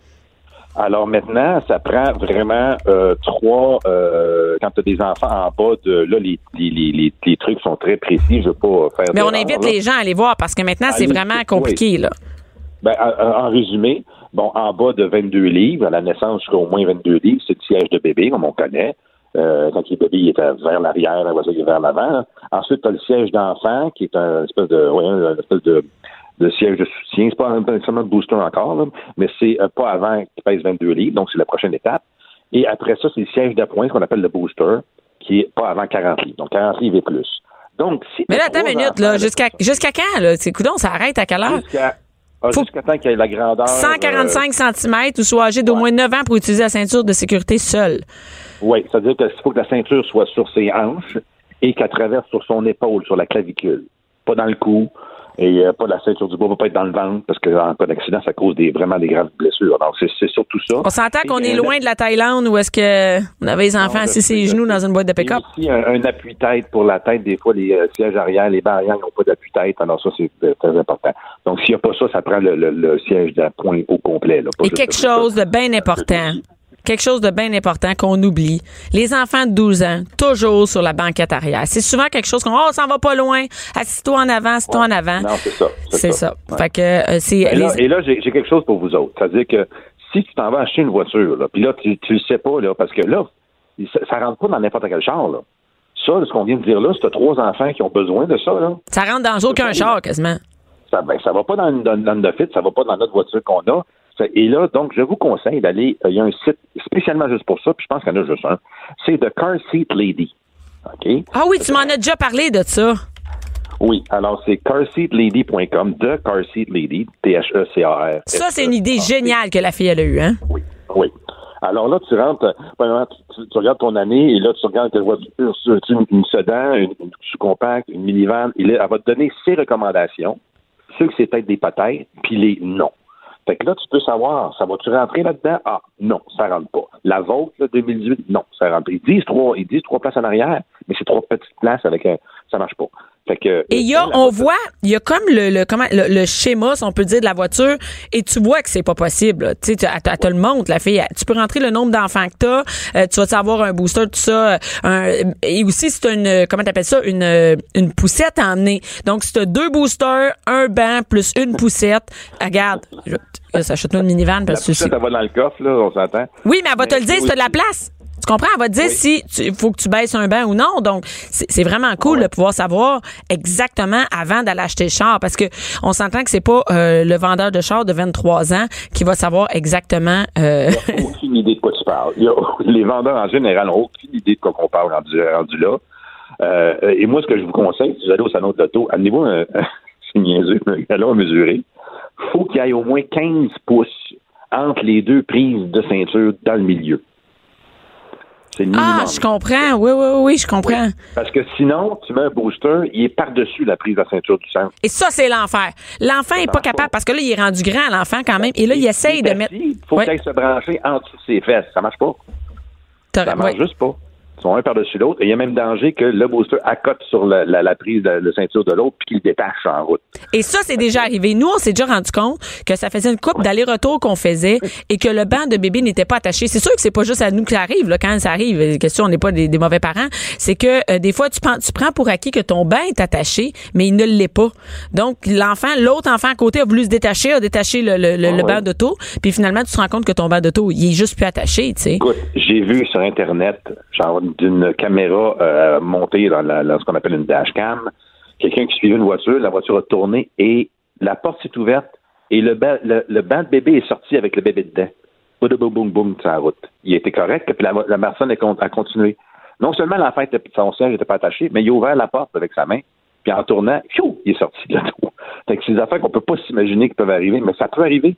Alors maintenant, ça prend vraiment euh, trois. euh, quand tu as des enfants en bas de là, les, les, les, les, les trucs sont très précis. Je veux pas faire. Mais on invite les gens à aller voir parce que maintenant, c'est vraiment oui. compliqué, là. Ben, en, en résumé, bon, en bas de 22 livres, à la naissance jusqu'au moins 22 livres, c'est le siège de bébé, comme on connaît. Euh, quand il est bébé, il est vers l'arrière, il est vers l'avant. Ensuite, tu as le siège d'enfant, qui est un espèce de, ouais, un espèce de, de siège de soutien. C'est pas de booster encore, là, mais c'est euh, pas avant qu'il pèse 22 livres, donc c'est la prochaine étape. Et après ça, c'est le siège d'appoint, ce qu'on appelle le booster, qui est pas avant 40 livres. Donc 40 livres et plus. Donc, si Mais là, attends une minute, là. Jusqu'à quand, là? Coudon, ça arrête à quelle heure? Jusqu'à ah, jusqu'à temps qu'il y ait la grandeur. euh, 145 cm ou soit âgé d'au ouais. moins 9 ans pour utiliser la ceinture de sécurité seule. Oui, c'est-à-dire qu'il faut que la ceinture soit sur ses hanches et qu'elle traverse sur son épaule, sur la clavicule. Pas dans le cou. Et euh, pas la ceinture du bois, va pas être dans le ventre, parce qu'en cas d'accident, ça cause des, vraiment des graves blessures. Donc, c'est surtout ça. On s'entend qu'on est euh, loin de la Thaïlande où est-ce que on avait les enfants assis ses genoux dans une boîte de pick-up. aussi, un, un appui-tête pour la tête. Des fois, les euh, sièges arrière, les barrières n'ont pas d'appui-tête. Alors ça, c'est euh, très important. Donc, s'il n'y a pas ça, ça prend le, le- le siège d'appoint au complet. Là, Et quelque chose de bien important. Quelque chose de bien important qu'on oublie. Les enfants de 12 ans, toujours sur la banquette arrière. C'est souvent quelque chose qu'on, oh, s'en va pas loin. Assis-toi en avant, assis-toi en avant. Non, c'est ça. C'est ça. Ouais. Fait que, euh, c'est, Et là, les- et là, j'ai quelque chose pour vous autres. C'est-à-dire que si tu t'en vas acheter une voiture, là, puis là, tu, tu le sais pas, là, parce que là, ça, ça rentre pas dans n'importe quel char, là. Ça, ce qu'on vient de dire là, c'est trois enfants qui ont besoin de ça, là. ça rentre dans aucun char, quasiment. Ça, ben, ça va pas dans, dans, dans le fit, ça va pas dans notre voiture qu'on a. Et là, donc, je vous conseille d'aller, euh, il y a un site spécialement juste pour ça, puis je pense qu'il y en a juste un. C'est The Car Seat Lady. OK? Ah oui, tu m'en as déjà parlé de ça. Oui, alors c'est carseatlady.com, The Car Seat Lady, T-H-E-C-A-R. Ça, c'est une idée géniale que la fille, elle a eue, hein? Oui, oui. Alors là, tu rentres, euh, tu, tu- regardes ton année et là, tu regardes quelle voiture, tu tu- une, sedan, une, une sous-compacte, une minivan. Et là, elle va te donner ses recommandations, ceux que c'est peut-être des peut-être, puis les non. Fait que là, tu peux savoir, ça va-tu rentrer là-dedans? Ah, non, ça rentre pas. La vôtre, là, 2018, non, ça rentre. Ils disent trois, ils disent trois places en arrière, mais c'est trois petites places avec un, ça marche pas. Fait que. Et il y a, on voit, il y a comme le, le, comment, le, le schéma, si on peut dire, de la voiture, et tu vois que c'est pas possible. Tu sais, tu- elle, te- elle te le montre, la fille. Tu peux rentrer le nombre d'enfants que t'as, euh, tu vas avoir un booster, tout ça. euh, un- et aussi, c'est une, comment t'appelles ça, une, euh, une poussette à emmener. Donc, si t'as deux boosters, un banc, plus une poussette, ah, regarde, je- euh, s'achète-toi une minivan La parce que poussette, c'est- elle va dans le coffre, là, on s'entend. Oui, mais elle va te le dire si t'as de la place. Tu comprends? Elle va te dire si il faut que tu baisses un banc ou non. Donc, c'est vraiment cool de pouvoir savoir exactement avant d'aller acheter le char parce que on s'entend que c'est pas euh, le vendeur de char de 23 ans qui va savoir exactement. euh, Il n'a aucune idée de quoi tu parles. Il y a- les vendeurs en général n'ont aucune idée de quoi qu'on parle rendu, rendu là. Euh, et moi, ce que je vous conseille, si vous allez au salon de l'auto, amenez-vous un, c'est niaiseux, un galon à mesurer. faut qu'il y ait au moins 15 pouces entre les deux prises de ceinture dans le milieu. C'est le minimum. ah, je comprends. Oui, oui, oui, oui, je comprends. Parce que sinon, tu mets un booster, il est par-dessus la prise de ceinture du centre. Et ça, c'est l'enfer. L'enfant est pas capable parce que là, il est rendu grand, l'enfant, quand même. Et là, il essaye de mettre. Il faut Ouais. qu'il se brancher en dessous de ses fesses. Ça marche pas. Ça marche ouais. juste pas. Ils sont un par-dessus l'autre. Et il y a même danger que le booster accote sur la, la, la prise de, de ceinture de l'autre puis qu'il détache en route. Et ça, c'est déjà arrivé. Nous, on s'est déjà rendu compte que ça faisait une coupe d'aller-retour qu'on faisait et que le banc de bébé n'était pas attaché. C'est sûr que c'est pas juste à nous que ça arrive, là, quand ça arrive. Question, on n'est pas des, des mauvais parents. C'est que euh, des fois, tu prends, tu prends pour acquis que ton banc est attaché, mais il ne l'est pas. Donc, l'enfant, l'autre enfant à côté a voulu se détacher, a détaché le, le, le- Ah le banc d'auto, puis finalement, tu te rends compte que ton banc d'auto, il est juste plus attaché, tu sais. Écoute, j'ai vu sur Internet, genre d'une caméra euh, montée dans, la- ce qu'on appelle une dashcam, quelqu'un qui suivait une voiture, la voiture a tourné et la porte s'est ouverte et le, ba- le, le banc de bébé est sorti avec le bébé dedans. Boum, boum, boum, boum, sur la route. Il était correct, puis la, la personne a con- a continué. Non seulement l'enfant son siège n'était pas attaché, mais il a ouvert la porte avec sa main, puis en tournant, il est sorti de l'auto. Fait c'est des affaires qu'on peut pas s'imaginer qui peuvent arriver, mais ça peut arriver.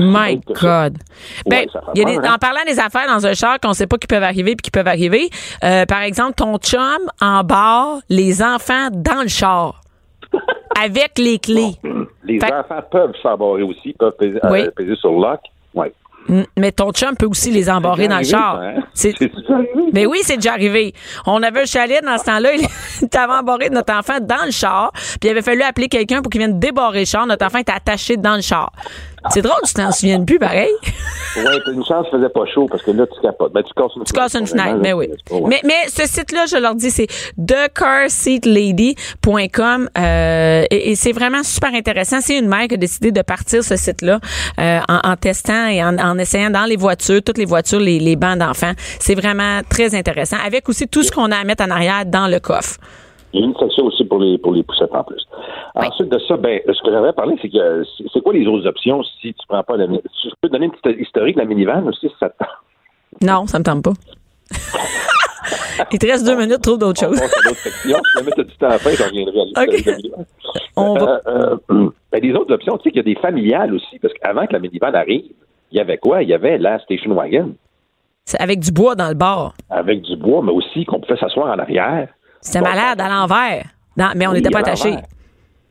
My que ça. God. Ben, Ouais, y a des- hein? en parlant des affaires dans un char qu'on sait pas qui peuvent arriver puis qui peuvent arriver, euh, par exemple, ton chum en barre les enfants dans le char avec les clés. Les Fait- enfants peuvent s'embarrer aussi, peuvent peser, euh, peser sur le lock. Ouais. Mm, Mais ton chum peut aussi les embarrer dans le char. hein? C'est-. Mais oui, c'est déjà arrivé. On avait un chalet dans ce temps-là. Il t'avait embarré notre enfant dans le char. Puis il avait fallu appeler quelqu'un pour qu'il vienne débarrer le char. Notre enfant était attaché dans le char. C'est drôle, tu t'en souviens plus, pareil. T'as une chance, faisait pas chaud parce que là, tu capotes. Ben, tu casses une Tu casses une fenêtre, mais là, oui. c'est pas- ouais. Mais, mais ce site-là, je leur dis, c'est thecarseatlady.com euh, et, et c'est vraiment super intéressant. C'est une mère qui a décidé de partir ce site-là euh, en, en testant et en, en essayant dans les voitures, toutes les voitures, les, les bancs d'enfants. C'est vraiment très intéressant. Avec aussi tout ce qu'on a à mettre en arrière dans le coffre. Il y a une section aussi pour les, pour les poussettes en plus. Ensuite de ça, ben, ce que j'aimerais parler, c'est que c'est- quoi les autres options si tu prends pas la Je peux te donner une petite historique de la minivan aussi, si ça te tente? Non, ça me tente pas. Il te reste deux minutes, trouve d'autres choses. Si jamais tu as du temps à faire, je reviendrai à l'historique Ok. de la minivan. On va- Euh, euh, ben, les autres options, tu sais qu'il y a des familiales aussi, parce qu'avant que la minivan arrive, il y avait quoi? Il y avait la station wagon C'est avec du bois dans le bar. avec du bois, mais aussi qu'on pouvait s'asseoir en arrière. C'était Bon, malade à l'envers. Dans- mais on Oui, n'était pas attachés.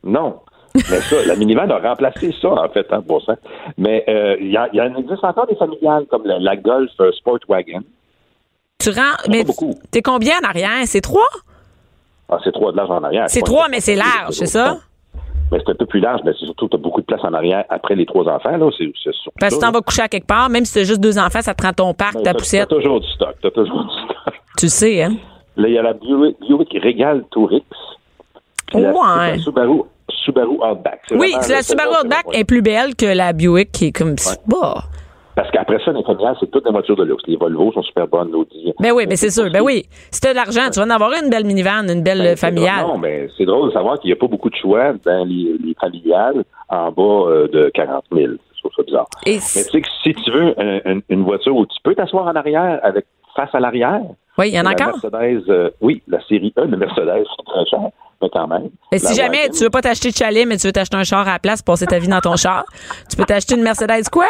Non. Mais ça, la minivan a remplacé ça, en fait, hein, pour ça. Mais euh, il y, y en existe encore des familiales, comme la, la Golf euh, Sport Wagon. Tu rends. Mais beaucoup. t'es combien en arrière? C'est trois? Ah, c'est trois de large en arrière. C'est trois, mais c'est large, c'est ça? Mais c'est un peu plus large, mais c'est surtout que tu as beaucoup de place en arrière après les trois enfants. Là, c'est, Parce que ça, t'en vas coucher à quelque part, même si t'as juste deux enfants, ça te prend ton parc, Ben, ta poussette. T'as toujours du stock. T'as toujours du stock. Tu sais, hein? Là, il y a la Buick, Buick Regal Tourix. Ouais. la Subaru, Subaru Outback. Oui, la Subaru Outback ouais. est plus belle que la Buick qui est comme. Bah. Parce qu'après ça, les familiales, c'est toutes des voitures de luxe. Les Volvo sont super bonnes, l'Audi. Ben oui, ben c'est sûr. Ben oui. Si t'as de l'argent, tu vas en avoir une belle minivan, une belle Ben, familiale. drôle, Non, mais c'est drôle de savoir qu'il n'y a pas beaucoup de choix dans les, les familiales en bas euh, de 40 000. Je trouve ça bizarre. Et Mais tu sais que si tu veux un- un- une voiture où tu peux t'asseoir en arrière avec face à l'arrière. Oui, il y en a encore. Mercedes, euh, oui, la série E de Mercedes, c'est très cher, mais quand même. Et si jamais tu veux pas t'acheter de chalet, mais tu veux t'acheter un char à la place, passer ta vie dans ton char, tu peux t'acheter une Mercedes quoi?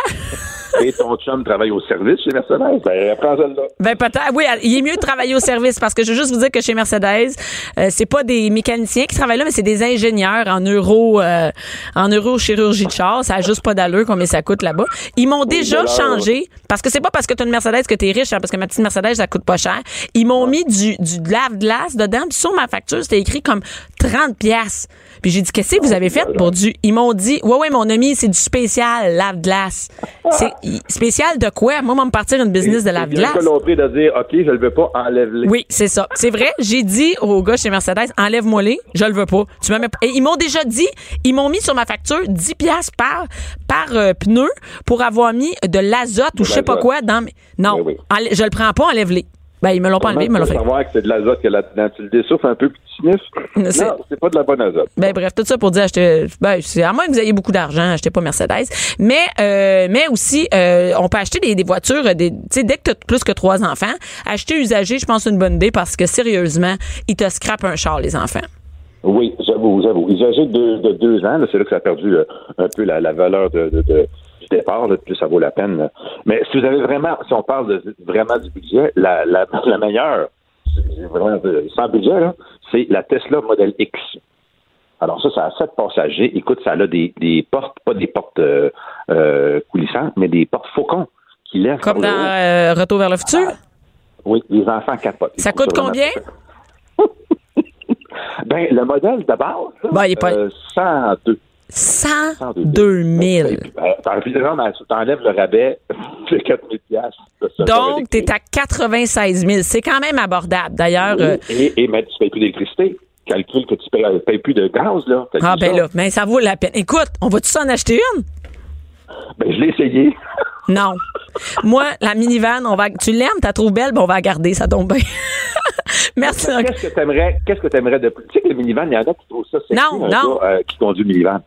Et ton chum travaille au service chez Mercedes, ben prends celle-là. Ben peut-être. Oui, il est mieux de travailler au service parce que je veux juste vous dire que chez Mercedes, euh, c'est pas des mécaniciens qui travaillent là, mais c'est des ingénieurs en euro, euh, en neurochirurgie de char. Ça a juste pas d'allure combien ça coûte là-bas. Ils m'ont déjà changé parce que c'est pas parce que tu as une Mercedes que tu es riche, hein, parce que ma petite Mercedes ça coûte pas cher. Ils m'ont mis du du lave-glace dedans, puis sur ma facture c'était écrit comme 30 pièces. Puis j'ai dit qu'est-ce que vous avez fait pour du Ils m'ont dit "Ouais ouais mon ami, c'est du spécial lave-glace." C'est spécial de quoi? Moi, on va me partir une business de lave-glace. Bianca Lompré de dire, OK, je le veux pas, enlève-les. Oui, c'est ça. C'est vrai. J'ai dit au gars chez Mercedes, enlève-moi les, je le veux pas. Tu me mets Et ils m'ont déjà dit, ils m'ont mis sur ma facture 10 pièces par par euh, pneu pour avoir mis de l'azote ou je sais pas quoi dans mes... Non, Oui, oui. je le prends pas, enlève-les. Ben ils me l'ont pas enlevé, ils me l'ont fait. savoir que c'est de l'azote que là-dedans. Tu le dessouffles un peu puis tu sniffes. Non, c'est pas de la bonne azote. Ben bref, tout ça pour dire acheter ben c'est à moins que vous ayez beaucoup d'argent, achetez pas Mercedes. Mais euh, mais aussi euh, on peut acheter des, des voitures des tu sais dès que tu as plus que trois enfants, acheter usagé, je pense c'est une bonne idée parce que sérieusement, ils te scrapent un char les enfants. Oui, j'avoue, j'avoue. Âgés de, de deux ans, c'est là que ça a perdu euh, un peu la, la valeur de, de- de- du départ, là, plus ça vaut la peine. là. Mais si vous avez vraiment, si on parle de, vraiment du budget, la, la, la meilleure, vraiment de- sans budget, c'est la Tesla Model X. Alors ça, ça a sept passagers. Écoute, ça a des, des portes, pas des portes euh, euh, coulissantes, mais des portes faucons qui lèvent Comme dans euh, Retour vers le futur? Oui, les enfants capotent. Ça coûte combien? Ben, le modèle de base, Ben, il est pas- euh, 102. 102 000. Euh, T'enlèves le rabais de 4 000 piastres de ce char Donc, t'es électrique. à 96 000. C'est quand même abordable. D'ailleurs, euh, Et, et mais tu payes plus d'électricité. Calcule que tu payes, payes plus de gaz, là. Ah ben ça? là, mais ça vaut la peine. Écoute, on va-tu s'en acheter une? Ben, je l'ai essayé. Non. Moi, la minivan, on va, tu l'aimes, t'as trouvé belle, ben on va la garder, ça tombe bien. Merci. Qu'est-ce que t'aimerais, qu'est-ce que t'aimerais de plus? Tu sais que le minivan, il y en a qui trouvent ça sexy, Non, un non. gars, euh, qui conduit le minivan.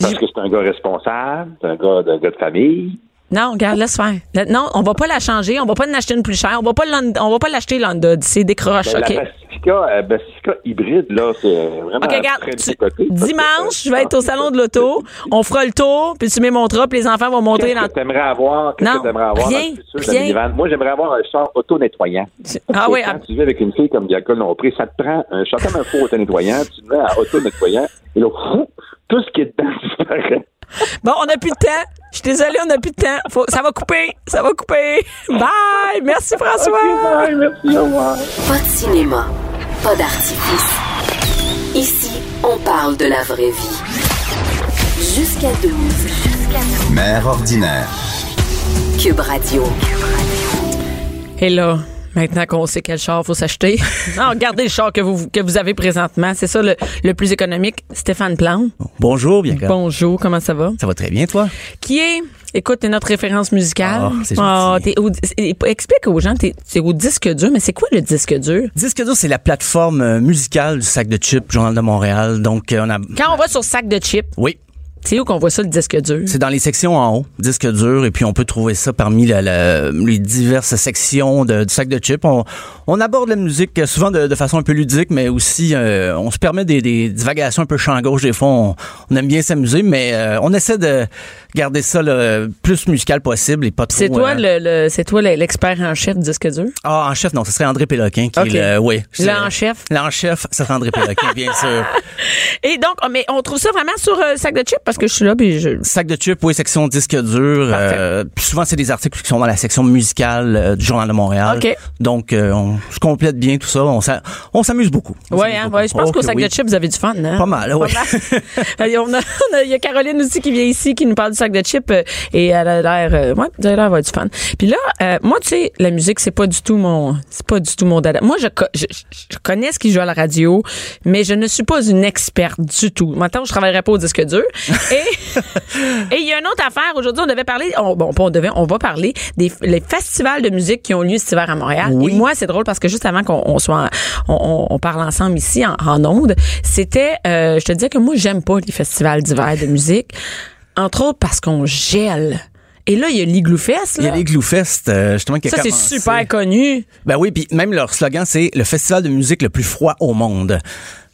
Parce que c'est un gars responsable, c'est un gars, un gars de famille. Non, regarde, laisse faire. Le- Non, on va pas la changer, on va pas en acheter une plus chère, on va pas on va pas l'acheter l'Honda, c'est décroche, Ben, OK? La Pacifica, euh, Pacifica hybride, là, c'est vraiment OK, regarde, très tu- côté. dimanche, je vais être au salon de l'auto, on fera le tour, puis tu m'émontreras, puis les enfants vont monter dans... que t'aimerais avoir? Qu'est-ce que t'aimerais avoir rien, dans le futur de? Moi, j'aimerais avoir un char auto-nettoyant. Ah oui, quand ah- tu vis avec une fille comme Bianca Lompré, ça te prend un char comme un four auto-nettoyant, tu te mets à auto-nettoyant, et là, tout ce qui est dedans disparaît. Bon, on n'a plus de temps. Je suis désolée, on n'a plus de temps. Faut- ça va couper. Ça va couper. Bye. Merci, François. Bye, merci, au revoir. Pas de cinéma, pas d'artifice. Ici, on parle de la vraie vie. Jusqu'à 12. Mère ordinaire. Cube Radio. Et là, maintenant qu'on sait quel char faut s'acheter, non, regardez le char que vous, que vous avez présentement. C'est ça le, le plus économique. Stéphane Plante. Bonjour, Bianca. Bonjour, comment ça va? Ça va très bien, toi? Qui est, écoute, t'es notre référence musicale. Ah, c'est Ah, t'es au- explique aux gens, t'es t'es au disque dur, mais c'est quoi le disque dur? Disque dur, c'est la plateforme euh, musicale du sac de chips, Journal de Montréal. Donc, euh, on a. Quand on va sur sac de chips, Oui, c'est où qu'on voit ça, le disque dur? c'est dans les sections en haut, disque dur, et puis on peut trouver ça parmi la- la- les diverses sections de- du sac de chips. On, on aborde la musique euh, souvent de, de façon un peu ludique, mais aussi euh, on se permet des, des divagations un peu champ gauche. Des fois, on, on aime bien s'amuser, mais euh, on essaie de garder ça le plus musical possible et pas trop. C'est toi euh, le, le- c'est toi le- l'expert en chef du disque dur? Ah, en chef, non, ce serait André Péloquin qui est le. Oui. Le en chef? Le en chef, ça serait André Péloquin, bien sûr. Et donc, oh, mais on trouve ça vraiment sur euh, sac de chips parce que je suis là puis je. Sac de chips, oui, section disque dur. Euh, puis souvent, c'est des articles qui sont dans la section musicale du Journal de Montréal. Donc, on se complète bien tout ça. On s'a- on s'amuse beaucoup. On Ouais, hein, beaucoup. ouais, je pense Oh qu'au sac oui. de chips, vous avez du fun, hein? Pas mal. Pas on a- il y a Caroline aussi qui vient ici, qui nous parle du sac de chips, euh, et elle a l'air, euh, ouais, elle a l'air du fun. Puis là, euh, moi, tu sais, la musique, c'est pas du tout mon, c'est pas du tout mon dada. Moi, je, je, je connais ce qui joue à la radio, mais je ne suis pas une experte du tout. Maintenant, je travaillerai pas au disque dur. Et, et il y a une autre affaire. Aujourd'hui, on devait parler, on, bon, on devait, on va parler des les festivals de musique qui ont lieu cet hiver à Montréal. Oui. Et moi, c'est drôle parce que juste avant qu'on on soit, en- on, parle ensemble ici en, en ondes, c'était, euh, je te disais que moi, j'aime pas les festivals d'hiver de musique, entre autres parce qu'on gèle. Et là, il y a l'Igloo Fest. Il y a Gloufest, euh, justement, qui a Ça, c'est super connu. Ben oui, puis même leur slogan, c'est le festival de musique le plus froid au monde.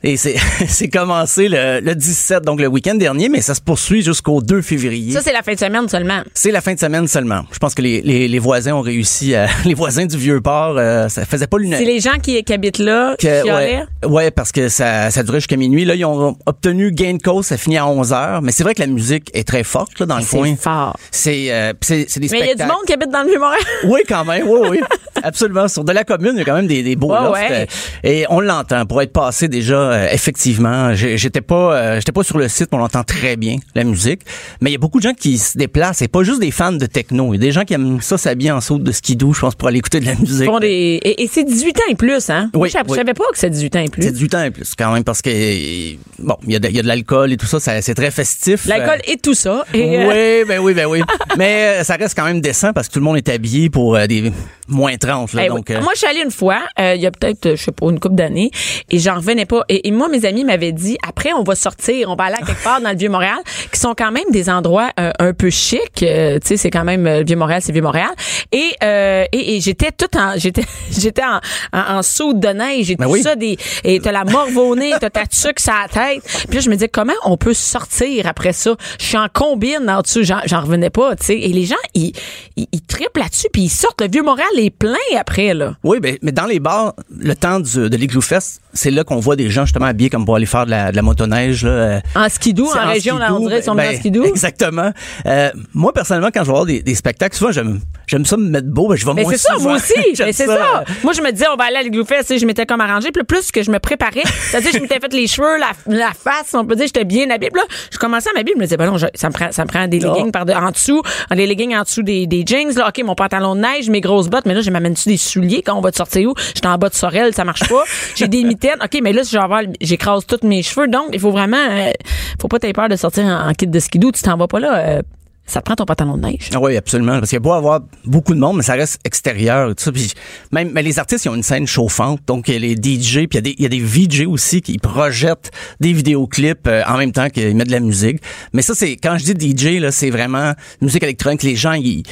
Et c'est c'est commencé le, le 17, donc le week-end dernier, mais ça se poursuit jusqu'au 2 février. Ça, c'est la fin de semaine seulement. C'est la fin de semaine seulement. Je pense que les, les, les voisins ont réussi à... Les voisins du Vieux-Port, euh, ça faisait pas C'est l'unanimité. les gens qui, qui habitent là qui Que- chialaient? ouais, ouais, parce que ça, ça durait jusqu'à minuit. Là, ils ont obtenu gain de cause, ça finit à 11 heures. Mais c'est vrai que la musique est très forte là, dans le coin. C'est fort. C'est euh, c'est c'est des Mais il y a du spectacles. monde qui habite dans le Vieux-Montréal. Oui, quand même, oui, oui. Absolument. Sur de la commune, il y a quand même des, des beaux Ouais, lofts, ouais. euh, Et on l'entend. Pour être passé déjà, euh, effectivement, j'étais pas euh, j'étais pas sur le site, mais on entend très bien la musique. Mais il y a beaucoup de gens qui se déplacent. Et pas juste des fans de techno. Il y a des gens qui aiment ça s'habiller en saut de skidoo, je pense, pour aller écouter de la musique. Des... Et, et c'est 18 ans et plus, hein? Oui, je oui. savais pas que c'est 18 ans et plus. C'est 18 ans et plus, quand même, parce que, bon, il y a de, il y a de l'alcool et tout ça, ça c'est très festif. L'alcool Euh, et tout ça. Et, euh, Oui, ben oui, ben oui. Mais ça reste quand même décent parce que tout le monde est habillé pour euh, des moins 30. Là, Eh donc, oui. Moi, je suis allée une fois, il y a peut-être, je sais pas, une couple d'années, et j'en revenais pas. Et, et moi, mes amis m'avaient dit, après, on va sortir, on va aller à quelque part dans le Vieux-Montréal, qui sont quand même des endroits euh, un peu chics. euh, tu sais, c'est quand même, euh, Vieux-Montréal, c'est Vieux-Montréal. Et, euh, et, et j'étais tout en, j'étais, j'étais en, en, en soude de neige et Ben tout oui. ça, des, et t'as la morve au nez, t'as ta tuque sur la tête. Puis là, je me disais, comment on peut sortir après ça? Je suis en combine en dessous, j'en, revenais pas, tu sais. Et les gens, ils, ils, ils trippent là-dessus, puis ils sortent. Le Vieux-Montréal est plein après, là. Oui, ben, mais dans les bars, le temps du, de l'Igloo Fest, c'est là qu'on voit des gens justement habillés comme pour aller faire de la, de la motoneige. Là, euh, En skidoo, c'est en, région, là, on skidoo, dirait, ils sont ben, en skidoo. Exactement. Euh, moi, personnellement, quand je vais voir des, des spectacles, souvent, j'aime, j'aime ça me mettre beau, ben, je vais Mais moins c'est ça, moi aussi. Mais c'est ça. Moi, je me disais, on va aller à l'Igloo Fest, je m'étais comme arrangé. Puis plus que je me préparais, c'est-à-dire, je m'étais fait les cheveux, la, la face, on peut dire, j'étais bien habillée. Puis là, je commençais à m'habiller, je me disais, ben non, je- ça me prend, ça me prend des leggings par de- en dessous, des leggings en dessous des, des jeans, là. OK, mon pantalon de neige, mes grosses bottes, mais là, je m'amène-tu des souliers? Quand on va te sortir où? J'étais en bas de Sorel, ça marche pas. J'ai des mitaines. OK, mais là, si je vais avoir- j'écrase tous mes cheveux. Donc, il faut vraiment, euh, faut pas t'aies peur de sortir en, kit de skidoo. Tu t'en vas pas là, euh, ça te prend ton pantalon de neige. Ah oui, absolument. Parce qu'il y a beau avoir beaucoup de monde, mais ça reste extérieur. Tout ça. Puis même, mais les artistes, ils ont une scène chauffante. Donc, il y a les DJ, puis il y a des, il y a des VJ aussi qui projettent des vidéoclips euh, en même temps qu'ils mettent de la musique. Mais ça, c'est quand je dis DJ, là, c'est vraiment musique électronique. Les gens, ils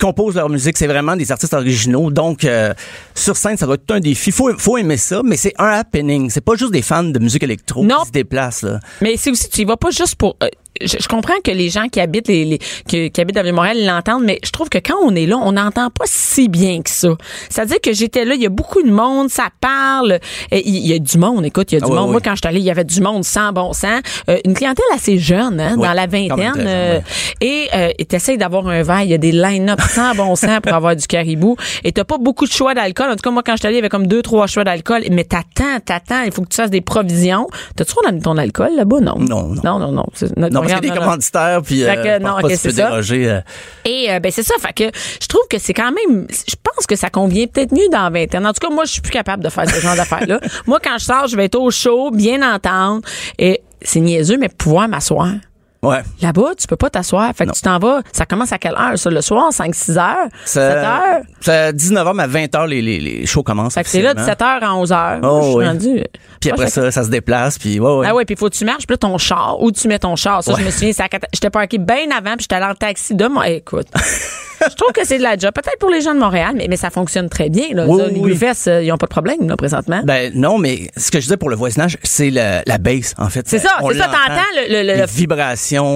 composent leur musique, c'est vraiment des artistes originaux. Donc, euh, sur scène, ça doit être un défi. Faut, faut aimer ça, mais c'est un happening. C'est pas juste des fans de musique électro Non. qui se déplacent. Là. Mais c'est aussi, tu y vas pas juste pour. euh, je, je comprends que les gens qui habitent les, les- qui, qui habitent dans Montréal l'entendent, mais je trouve que quand on est là, on n'entend pas si bien que ça. C'est-à-dire que j'étais là, il y a beaucoup de monde, ça parle, et il y, a du monde, écoute, il y a du Ah monde. oui. Moi, quand je suis allée, il y avait du monde sans bon sens. Euh, une clientèle assez jeune, hein, Oui, dans la vingtaine. euh. Et euh, t'essayes d'avoir un verre, il y a des line-up sans bon sens pour avoir du caribou. Et t'as pas beaucoup de choix d'alcool. En tout cas, moi, quand je suis allée, il y avait comme deux, trois choix d'alcool. Mais t'attends, t'attends, il faut que tu fasses des provisions. T'as-tu ton alcool là-bas? Non. Non, non. Non, non, non. Non, a regarde, des non, non. commanditaires, puis Fait que, euh, non, pas que c'est ça. déroger. euh, Et euh, ben c'est ça, fait que je trouve que c'est quand même, je pense que ça convient peut-être mieux dans 20 ans. En tout cas, moi, je suis plus capable de faire ce genre d'affaires-là. Moi, quand je sors, je vais être au chaud, bien entendre, et c'est niaiseux, mais pouvoir m'asseoir. Ouais. Là-bas, tu peux pas t'asseoir. Fait que tu t'en vas. Ça commence à quelle heure, ça? Le soir, 5, 6 heures? 7 heures? C'est à 19h, mais à 20h, les, les, les shows commencent. Fait que c'est là de officiellement. 7 heures à 11 heures. Oh, je suis oui. rendu. Puis après ça, ça se déplace, puis ouais, ouais. Ah ouais, puis faut que tu marches, puis là, ton char, où tu mets ton char? Ça, je me souviens, j'étais parké bien avant, puis j'étais allé en taxi de moi. Écoute, je trouve que c'est de la job. Peut-être pour les gens de Montréal, mais, mais ça fonctionne très bien. Là. Oui, Ça, oui, les oui. Griffiths, euh, ils ont pas de problème, là, présentement. Ben non, mais ce que je disais pour le voisinage, c'est la, la bass, en fait. C'est ça, c'est ça, t'entends le- le- le- Les le-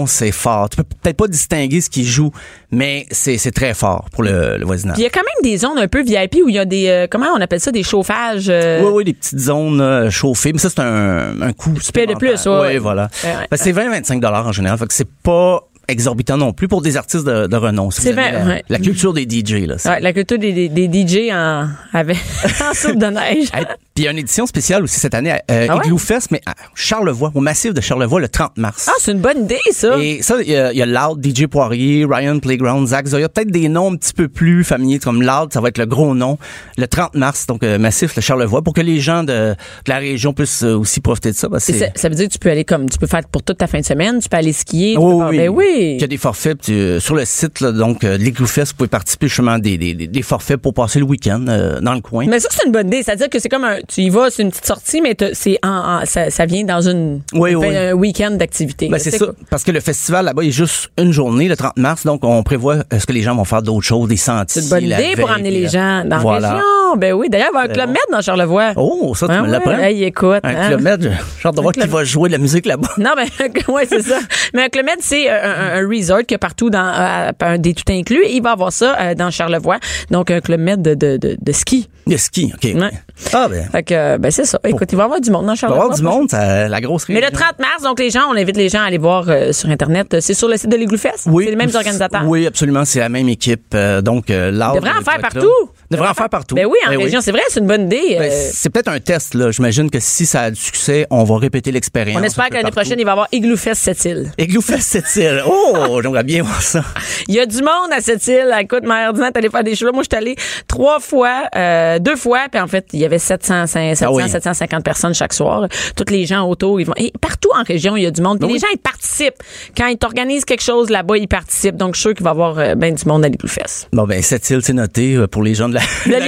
c'est fort. Tu peux peut-être pas distinguer ce qui joue, mais c'est très fort pour le, le voisinage. Il y a quand même des zones un peu VIP où il y a des, euh, comment on appelle ça, des chauffages. euh, Oui, oui, des petites zones euh, chauffées, mais ça, c'est un, un coût payes de plus, ouais. Oui, voilà. Ouais, ouais. Ben, c'est 20-25 dollars en général, fait que c'est pas exorbitant non plus pour des artistes de, de renom. Si C'est vrai, la, ouais. la culture des DJ, là. Ouais, la culture des, des, des DJ en, avec, en soupe de neige. Puis il y a une édition spéciale aussi cette année, euh, Ah ouais? Igloo Fest, mais à Charlevoix, au massif de Charlevoix, le 30 mars. Ah, c'est une bonne idée, ça. Et ça, il y, a- il y a Loud, DJ Poirier, Ryan Playground, Zach Zoya, peut-être des noms un petit peu plus familiers comme Loud, ça va être le gros nom, le 30 mars, donc euh, massif, le Charlevoix, pour que les gens de, de la région puissent euh, aussi profiter de ça. ça, ça veut dire que tu peux aller comme, tu peux faire pour toute ta fin de semaine, tu peux aller skier. tu Oui, peux faire- oui. Ben oui. Il y a des forfaits puis, euh, sur le site, là, donc euh, de l'Igloo Fest, vous pouvez participer justement des, des- des forfaits pour passer le week-end euh, dans le coin. Mais ça, c'est une bonne idée. C'est-à-dire que c'est comme un, tu y vas, c'est une petite sortie, mais c'est en, en- ça, ça vient dans une, Oui, oui. un week-end d'activité. Ben, c'est ça. Parce que le festival là-bas est juste une journée, le 30 mars, donc on prévoit euh, ce que les gens vont faire d'autres choses, des sentiers. C'est une bonne idée pour veille, amener les euh, gens dans voilà. la région. Ben oui. D'ailleurs, il va un club bon. Med dans Charlevoix. Oh, ça, tu Ah me ouais, l'apprends. hey, écoute. Un hein. club med, j'ai hâte de voir qui va jouer de la musique là-bas. Non, mais ouais, c'est ça. Mais un Club Med, c'est euh, un, un resort qu'il y a partout dans euh, des tout inclus. Il va avoir ça euh, dans Charlevoix. Donc un Club Med de, de, de, de ski. Ski, OK. Ouais. Ah, ben. Fait que euh, ben c'est ça. Écoute, il va y avoir du monde dans Il va y Charlevoix. avoir du monde, ça, la grosse Mais région. le 30 mars, donc les gens, on invite les gens à aller voir euh, sur Internet. C'est sur le site de l'Igloo Fest? Oui. C'est les mêmes organisateurs? Oui, absolument. C'est la même équipe. Euh, donc, euh, Loud, Devrait en euh, faire partout. Devrait en faire partout. Ben oui, en Ben région, c'est vrai, c'est une bonne idée. Ben, Euh, c'est peut-être un test, là. J'imagine que si ça a du succès, on va répéter l'expérience. on espère que l'année prochaine, il va y avoir Igloo Fest cette île. Igloo Fest cette île. Oh, j'aimerais bien voir ça. Il y a du monde à cette île. Écoute, ma ordinaire, allée faire des shows. Moi, je suis allée trois fois, euh, deux fois, puis en fait, il y avait 700, 700, Ah oui. 750 personnes chaque soir. Toutes les gens autour, ils vont. Et partout en région, il y a du monde. Puis Ah les gens, ils participent. Quand ils t'organisent quelque chose là-bas, ils participent. Donc, je suis sûr qu'il va y avoir euh, ben du monde à l'Igloo Fest. Bon, ben, cette île, c'est noté pour les gens de la, De la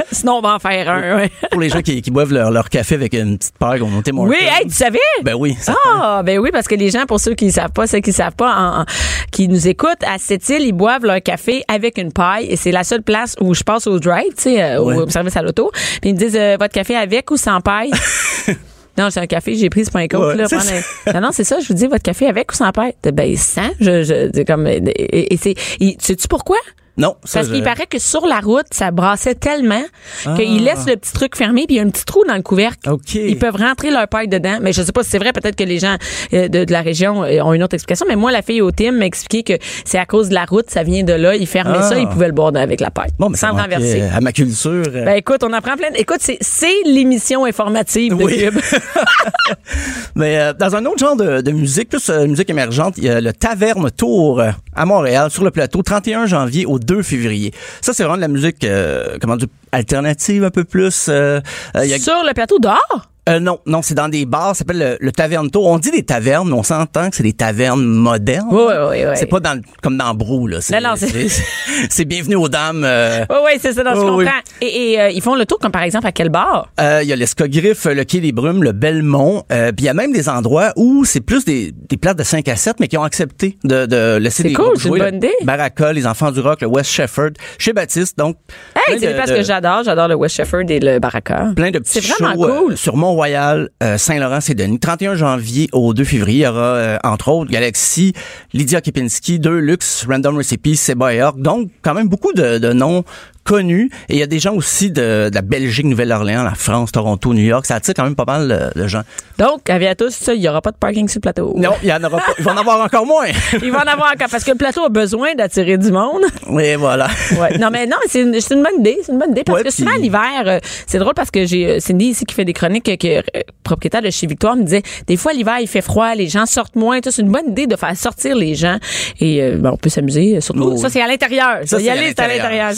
Sinon, on va en faire un. ouais. Pour les gens qui, qui boivent leur, leur café avec une petite paire qu'on montait mon Oui, hey, tu savais? Ben oui. Ah, ben oui, parce que les gens, pour ceux qui ne savent pas, ceux qui ne savent pas, en- en- qui nous écoutent, à cette île, ils boivent leur café avec une paille et c'est la seule place où je passe au drive, tu sais, euh, Ouais. au service à l'auto. Puis ils me disent, euh, votre café avec ou sans paille? Non, c'est un café, j'ai pris, c'est pas un coke, Ouais, là. c'est prendre un- Non, non, c'est ça, je vous dis, votre café avec ou sans paille? Ben, sans, je, je, c'est comme, et, c'est, il- sais-tu pourquoi? Non, ça, Parce je- qu'il paraît que sur la route, ça brassait tellement Ah. qu'ils laissent le petit truc fermé puis il y a un petit trou dans le couvercle. OK. Ils peuvent rentrer leur paille dedans. Mais je sais pas si c'est vrai. Peut-être que les gens euh, de, de la région euh, ont une autre explication. Mais moi, la fille au team m'a expliqué que c'est à cause de la route. Ça vient de là. Ils fermaient Ah. ça. Ils pouvaient le boire avec la paille. Bon, mais sans renverser. À ma culture. euh, Ben écoute, on apprend plein. de- Écoute, c'est l'émission informative de Oui. Cube. Mais euh, dans un autre genre de, de musique, plus musique émergente, il y a le Taverne Tour à Montréal, sur le plateau, 31 janvier au 2 février. Ça, c'est vraiment de la musique, euh, comment dire, alternative un peu plus. euh, euh, il y a- Sur le plateau dehors. Euh, non, non, c'est dans des bars, ça s'appelle le, le Taverne Tour. On dit des tavernes, mais on s'entend que c'est des tavernes modernes. Oui, oui, oui. C'est pas dans, comme dans Brou, là. C'est, Non, non, c'est- c'est, c'est bienvenue aux dames. euh, Oui, oui, c'est ça. Je Oh, comprends. oui. Et, et, euh, ils font le tour comme par exemple à quel bar? Euh, Il y a l'Escogriffe, le Quai des Brumes, le Belmont. Euh, Puis il y a même des endroits où c'est plus des, des places de 5 à 7, mais qui ont accepté de, de laisser C'est des cool, groupes c'est une jouer. bonne idée. Baraka, les Enfants du Rock, le West Shepherd, chez Baptiste. Donc, Hey, c'est de- des places que j'adore. J'adore. J'adore le West Shefford et le Baraka. Plein de petits shows, euh, cool. sur Mont-Royal, euh, Saint-Laurent-c'est-Denis. 31 janvier au 2 février, il y aura, euh, entre autres, Galaxy, Lydia Kepinski, Deluxe, Random Recipe, Seba et York. Donc, quand même beaucoup de, de noms connus. Et il y a des gens aussi de, de la Belgique, Nouvelle-Orléans, la France, Toronto, New York. Ça attire quand même pas mal de, de gens. Donc, à tous, il y aura pas de parking sur le plateau. Non, il y en aura pas. Il va en avoir encore moins. Il va en avoir encore parce que le plateau a besoin d'attirer du monde. Oui, voilà. Ouais. Non, mais non, c'est une, une bonne idée. C'est une bonne idée parce Ouais, que souvent, l'hiver, euh, c'est drôle parce que j'ai euh, Cindy ici qui fait des chroniques, euh, que, euh, propriétaire de chez Victoire, me disait, des fois, l'hiver, il fait froid, les gens sortent moins. C'est une bonne idée de faire sortir les gens et euh, ben, on peut s'amuser. Surtout, Oh, ça, c'est à l'intérieur. Ça, y aller, c'est à l'intérieur.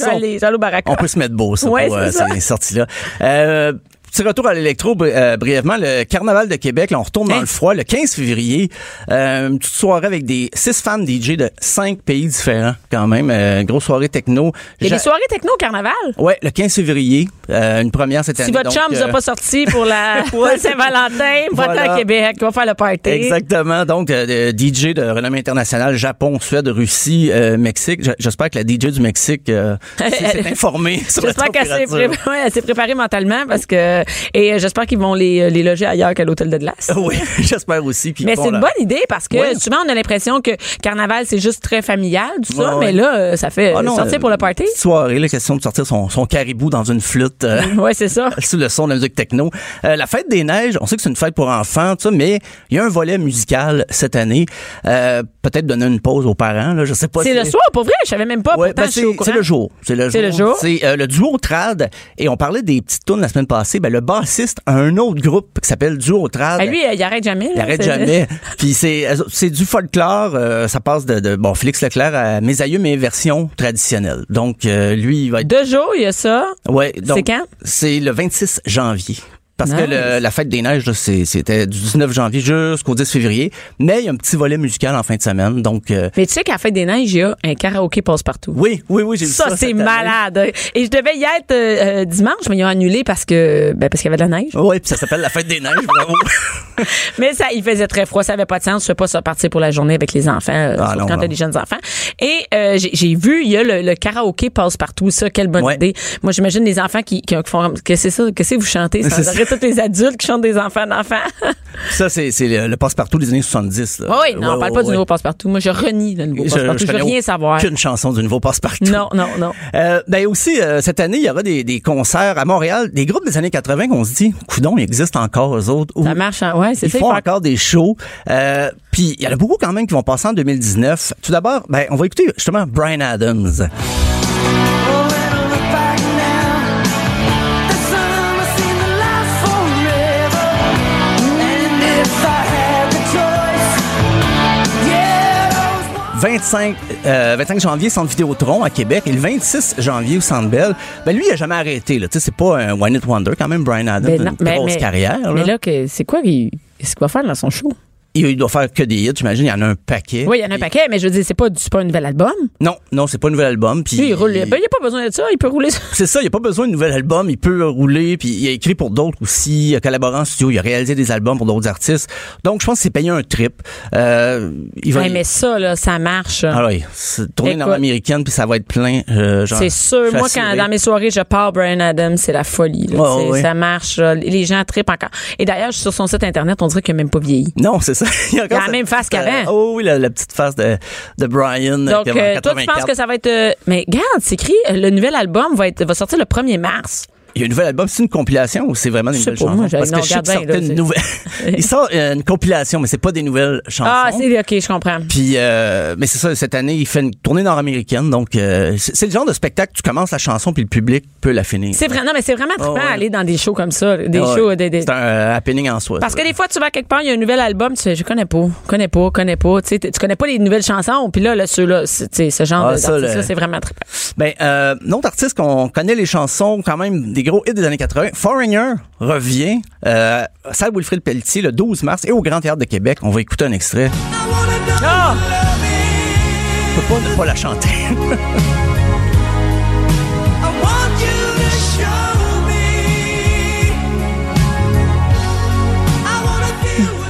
On- au peut se mettre beau, ça, Ouais, pour euh, ces sorties-là. Euh, Petit retour à l'électro bri- euh, brièvement. Le Carnaval de Québec, là, on retourne dans Hein? le froid le 15 février. Euh, une petite soirée avec des six femmes DJ de cinq pays différents quand même. Euh, grosse soirée techno. Il y a des soirées techno au carnaval? Ouais, le 15 février. euh, une première cette année. Si votre vous a euh, pas sorti pour la Saint-Valentin, va voilà. à Québec, va faire le party. Exactement. Donc, euh, DJ de renommée internationale, Japon, Suède, Russie, euh, Mexique. J'espère que la DJ du Mexique euh, s'est informée sur la J'espère qu'elle s'est température. pré- ouais, elle s'est préparée mentalement parce que et euh, j'espère qu'ils vont les, les loger ailleurs qu'à l'hôtel de glace. Oui, j'espère aussi. Puis Mais bon, c'est une bonne idée parce que souvent on a l'impression que carnaval c'est juste très familial tout ça, mais là euh, ça fait Ah non, sortir euh, pour le party. soirée, la question de sortir son, son caribou dans une flûte euh, Ouais, c'est ça. sous le son de la musique techno. Euh, la fête des neiges, on sait que c'est une fête pour enfants, tout ça, mais il y a un volet musical cette année. Euh, Peut-être donner une pause aux parents, là, je sais pas. C'est si- le soir, pour vrai, je savais même pas. Ouais, ben c'est le jour. C'est le jour. le. C'est euh, le duo trad. Et on parlait des petites tunes la semaine passée. Ben, le bassiste a un autre groupe qui s'appelle Duo trad. Ah, lui, euh, il arrête jamais. Il arrête jamais. Puis c'est c'est du folklore. euh, ça passe de, de bon Félix Leclerc à Mes aïeux mais version traditionnelle. Donc euh, lui il va être Deux jours, il y a ça. ouais. C'est quand? C'est le 26 janvier. Parce que le- la fête des neiges, là, c'est- c'était du 19 janvier jusqu'au 10 février. Mais il y a un petit volet musical en fin de semaine. Donc, euh, Mais tu sais qu'à la fête des neiges, il y a un karaoké passe-partout. oui, oui, oui, j'ai vu ça. Ça, c'est année. malade. Et je devais y être euh, euh, dimanche, mais ils ont annulé parce que ben, parce qu'il y avait de la neige. Oui, puis ça s'appelle la fête des neiges, bravo. Mais ça, il faisait très froid, ça avait pas de sens. Je fais pas ça partir pour la journée avec les enfants, euh, Ah, non, quand t'as des jeunes enfants. Et euh, j'ai- j'ai vu, il y a le, le karaoké passe partout. Ça, quelle bonne Ouais. idée. Moi, j'imagine les enfants qui, qui font, que c'est ça, que c'est vous chantez, sans tous les adultes qui chantent des enfants d'enfants. ça, c'est le, le passe-partout des années 70. là. oui, non, on parle pas du nouveau passe partout. Moi, je renie le nouveau Je- passe partout. Je, veux rien savoir. Aucune chanson du nouveau passe-partout. Non, non, non. Euh, ben aussi, euh, cette année, il y aura des, des concerts à Montréal, des groupes des années 80 qu'on se dit, coudon, ils existent encore, eux autres. Ça marche, en- ouais, c'est Ils ça. font il encore des shows. Euh, Puis il y en a beaucoup quand même qui vont passer en 2019. Tout d'abord, ben, on va écouter justement Brian Adams. « 25, euh, 25 janvier, Centre Vidéotron à Québec et le 26 janvier au Centre Bell. Ben lui, il a jamais arrêté. Là. Tu sais, C'est pas un One It Wonder quand même, Brian Adams. Ben une grosse mais- carrière. là. Mais là, c'est quoi, qu'il va faire dans son show? Il, doit faire que des hits, j'imagine. Il y en a un paquet. Oui, il y en a un paquet, mais je veux dire, c'est pas, c'est pas un nouvel album. Non, non, c'est pas un nouvel album. Puis il roule. Ben, il n'y a pas besoin de ça. Il peut rouler. C'est ça, il n'y a pas besoin de nouvel album, il peut rouler, puis il a écrit pour d'autres aussi, il a collaboré en studio, il a réalisé des albums pour d'autres artistes. Donc, je pense que c'est payé un trip. Euh, il va Ouais, mais ça, là, ça marche. Ah oui, c'est tourné dans Écoute. l'américaine, puis ça va être plein. euh, C'est sûr. Moi, quand dans mes soirées, je pars Brian Adams, c'est la folie. là. Ça marche. là. Les gens trippent encore. Et d'ailleurs, sur son site internet, on dirait qu'il n'a même pas vieilli. Non, c'est ça. Il, a encore Il a la même face qu'avant. euh, oh oui, la, la petite face de, de Brian. Donc, euh, toi, tu 84. penses que ça va être. euh, mais regarde, c'est écrit, euh, le nouvel album va, être, va sortir le 1er mars. Il y a un nouvel album, c'est une compilation ou c'est vraiment des nouvelles chansons? moi, Parce non, que je sais bien, là, une nouvelle. Il sort euh, une compilation, mais c'est pas des nouvelles chansons. Ah, c'est OK, je comprends. Puis, euh, mais c'est ça, cette année, il fait une tournée nord-américaine. Donc, euh, c'est le genre de spectacle, tu commences la chanson, puis le public peut la finir. C'est vrai, non, mais c'est vraiment trippant ouais. aller dans des shows comme ça. Des shows. Des, des- C'est un euh, happening en soi. Parce ça. que des fois, tu vas quelque part, il y a un nouvel album, tu fais, je connais pas, connais pas, connais pas. Tu sais, tu connais pas les nouvelles chansons, puis là, là ceux-là, ce genre Ah, de- ça, le- c'est vraiment trippant. Ben, euh, notre artiste qu'on connaît les chansons, quand même, des gros hits des années 80, Foreigner revient, euh, salle Wilfrid Pelletier, le 12 mars, et au Grand Théâtre de Québec. On va écouter un extrait. Ah! Je peux pas ne pas la chanter.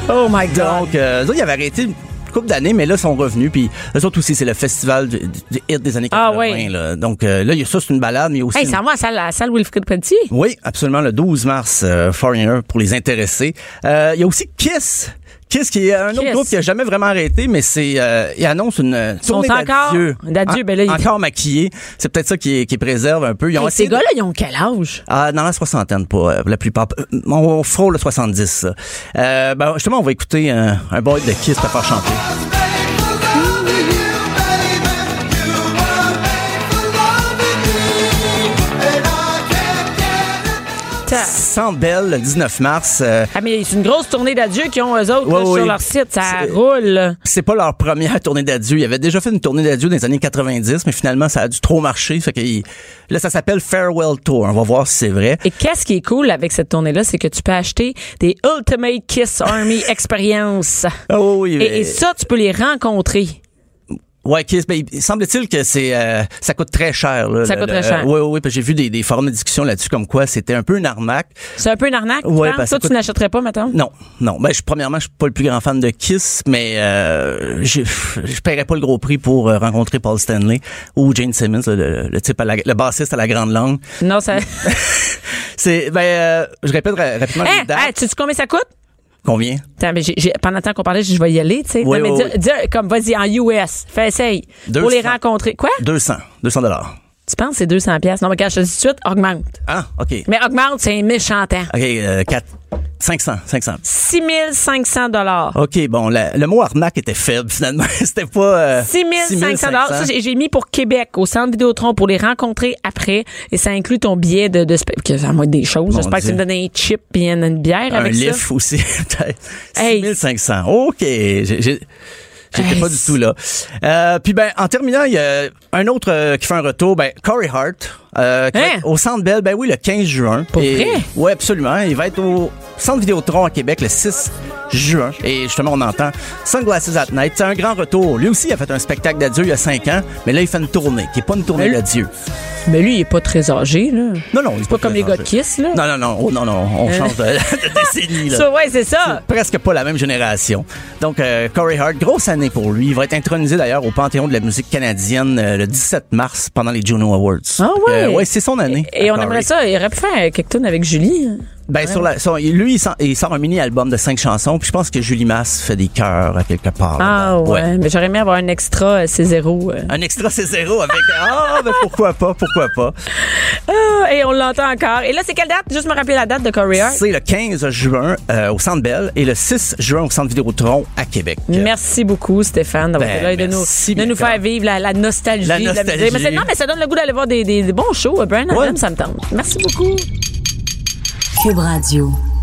Oh my God. Donc, euh, là, il avait arrêté couple d'années, mais là, ils sont revenus. Puis eux autres aussi, c'est le festival du, du hit des années 80. Ah oui. là. Donc euh, là, il y a ça, c'est une balade, mais aussi... Hey, une- ça va à la salle, Wilfrid Pelletier? Oui, absolument, le 12 mars, euh, Foreigner, pour les intéressés. Euh, Il y a aussi Kiss. Kiss, qui est un autre Kiss. groupe qui a jamais vraiment arrêté, mais c'est, euh, il annonce une euh, sont tournée encore- d'adieu. d'adieu, En- ben là, il- Encore maquillés. C'est peut-être ça qui, qui préserve un peu. Ils ont Hey, ces de- gars-là, ils ont quel âge? ah, dans la soixantaine, pas euh, la plupart. Euh, On frôle le 70. ça. Euh, ben, justement, on va écouter un, un boy de Kiss pour faire chanter. Centre Bell, le 19 mars. euh, Ah, mais c'est une grosse tournée d'adieu qu'ils ont, eux autres, Ouais, là, oui. sur leur site. Ça roule. c'est pas leur première tournée d'adieu. Ils avaient déjà fait une tournée d'adieu dans les années 90, mais finalement, ça a dû trop marcher. Fait que là, ça s'appelle Farewell Tour. On va voir si c'est vrai. Et qu'est-ce qui est cool avec cette tournée-là, c'est que tu peux acheter des Ultimate Kiss Army Experience. Ah oui, oui, mais- Et, et ça, tu peux les rencontrer. Ouais, Kiss, ben, il semble-t-il que c'est euh, ça coûte très cher. Là, Ça le- coûte très cher. Oui, oui, oui. J'ai vu des, des forums de discussion là-dessus comme quoi c'était un peu une arnaque. C'est un peu une arnaque, Ouais, parce Toi, que- tu n'achèterais pas, maintenant? Non, non. Ben, je, premièrement, je suis pas le plus grand fan de Kiss, mais euh, je je paierais pas le gros prix pour euh, rencontrer Paul Stanley ou Jane Simmons, le, le- le type à la- le bassiste à la grande langue. Non, ça... C'est ben, euh, je répète ra- rapidement les dates. Tu sais combien ça coûte? Combien? Attends, mais j'ai- j'ai- pendant le temps qu'on parlait, je vais y aller, tu sais. Oui, oui, dis- oui. dis- comme, vas-y, en US. Fais essaye. Pour 200. les rencontrer. Quoi? 200, 200 dollars. Tu penses que c'est 200 pièces Non, mais quand je te dis tout de suite, augmente. Ah, ok. Mais augmente, c'est un méchant temps. Ok, euh, 4, 500, 500. 6500 dollars. Ok, bon, la- le mot arnaque était faible finalement. C'était pas. Euh, 6500 dollars. Ça, j'ai mis pour Québec, au centre Vidéotron, pour les rencontrer après. Et ça inclut ton billet de, de que ça va être des choses. J'espère que tu me donnes un chip et une, une bière un avec ça. lift aussi, peut-être. Hey. 6500. OK. J'ai- J'étais pas du tout là. Euh, puis ben en terminant, il y a un autre euh, qui fait un retour, ben Corey Hart, euh, Hein? au Centre Bell, ben oui, le 15 juin. Pour Et- vrai? Ouais, absolument. Il va être au Centre Vidéotron à Québec le 6 juin. Et justement, on entend Sunglasses at Night. C'est un grand retour. Lui aussi, il a fait un spectacle d'adieu il y a 5 ans, mais là, il fait une tournée, qui est pas une tournée d'adieu. Mais lui, il est pas très âgé, là. Non, non, il est C'est pas comme les gars de. Kiss, là. Non, non, non, oh, non, non, on change de, de décennie. Là. Ouais, c'est ça. presque pas la même génération. Donc, euh, Corey Hart, grosse année pour lui. Il va être intronisé d'ailleurs au Panthéon de la musique canadienne euh, le 17 mars pendant les Juno Awards. Ah ouais? Ouais, c'est son année. Et on aimerait ça. Il aurait pu faire quelque chose avec Julie. Ben, sur la, sur- lui, il sort, il sort un mini-album de cinq chansons, puis je pense que Julie Masse fait des chœurs à quelque part. Ah ouais. Mais j'aurais aimé avoir un extra euh, C0. euh. Un extra c'est zéro avec ah ben pourquoi pas pourquoi pas Ah, et on l'entend encore. Et là, c'est quelle date? Juste me rappeler la date de Hart. c'est le 15 juin euh, au Centre Bell et le 6 juin au Centre Vidéotron à Québec Merci beaucoup, Stéphane, d'avoir Ben, de nous, de nous faire vivre la, la nostalgie. La de musique. Mais c'est- non, mais ça donne le goût d'aller voir des, des- des bons shows. Brian Ouais. Adams, ça me tente. Merci beaucoup. Cube Radio.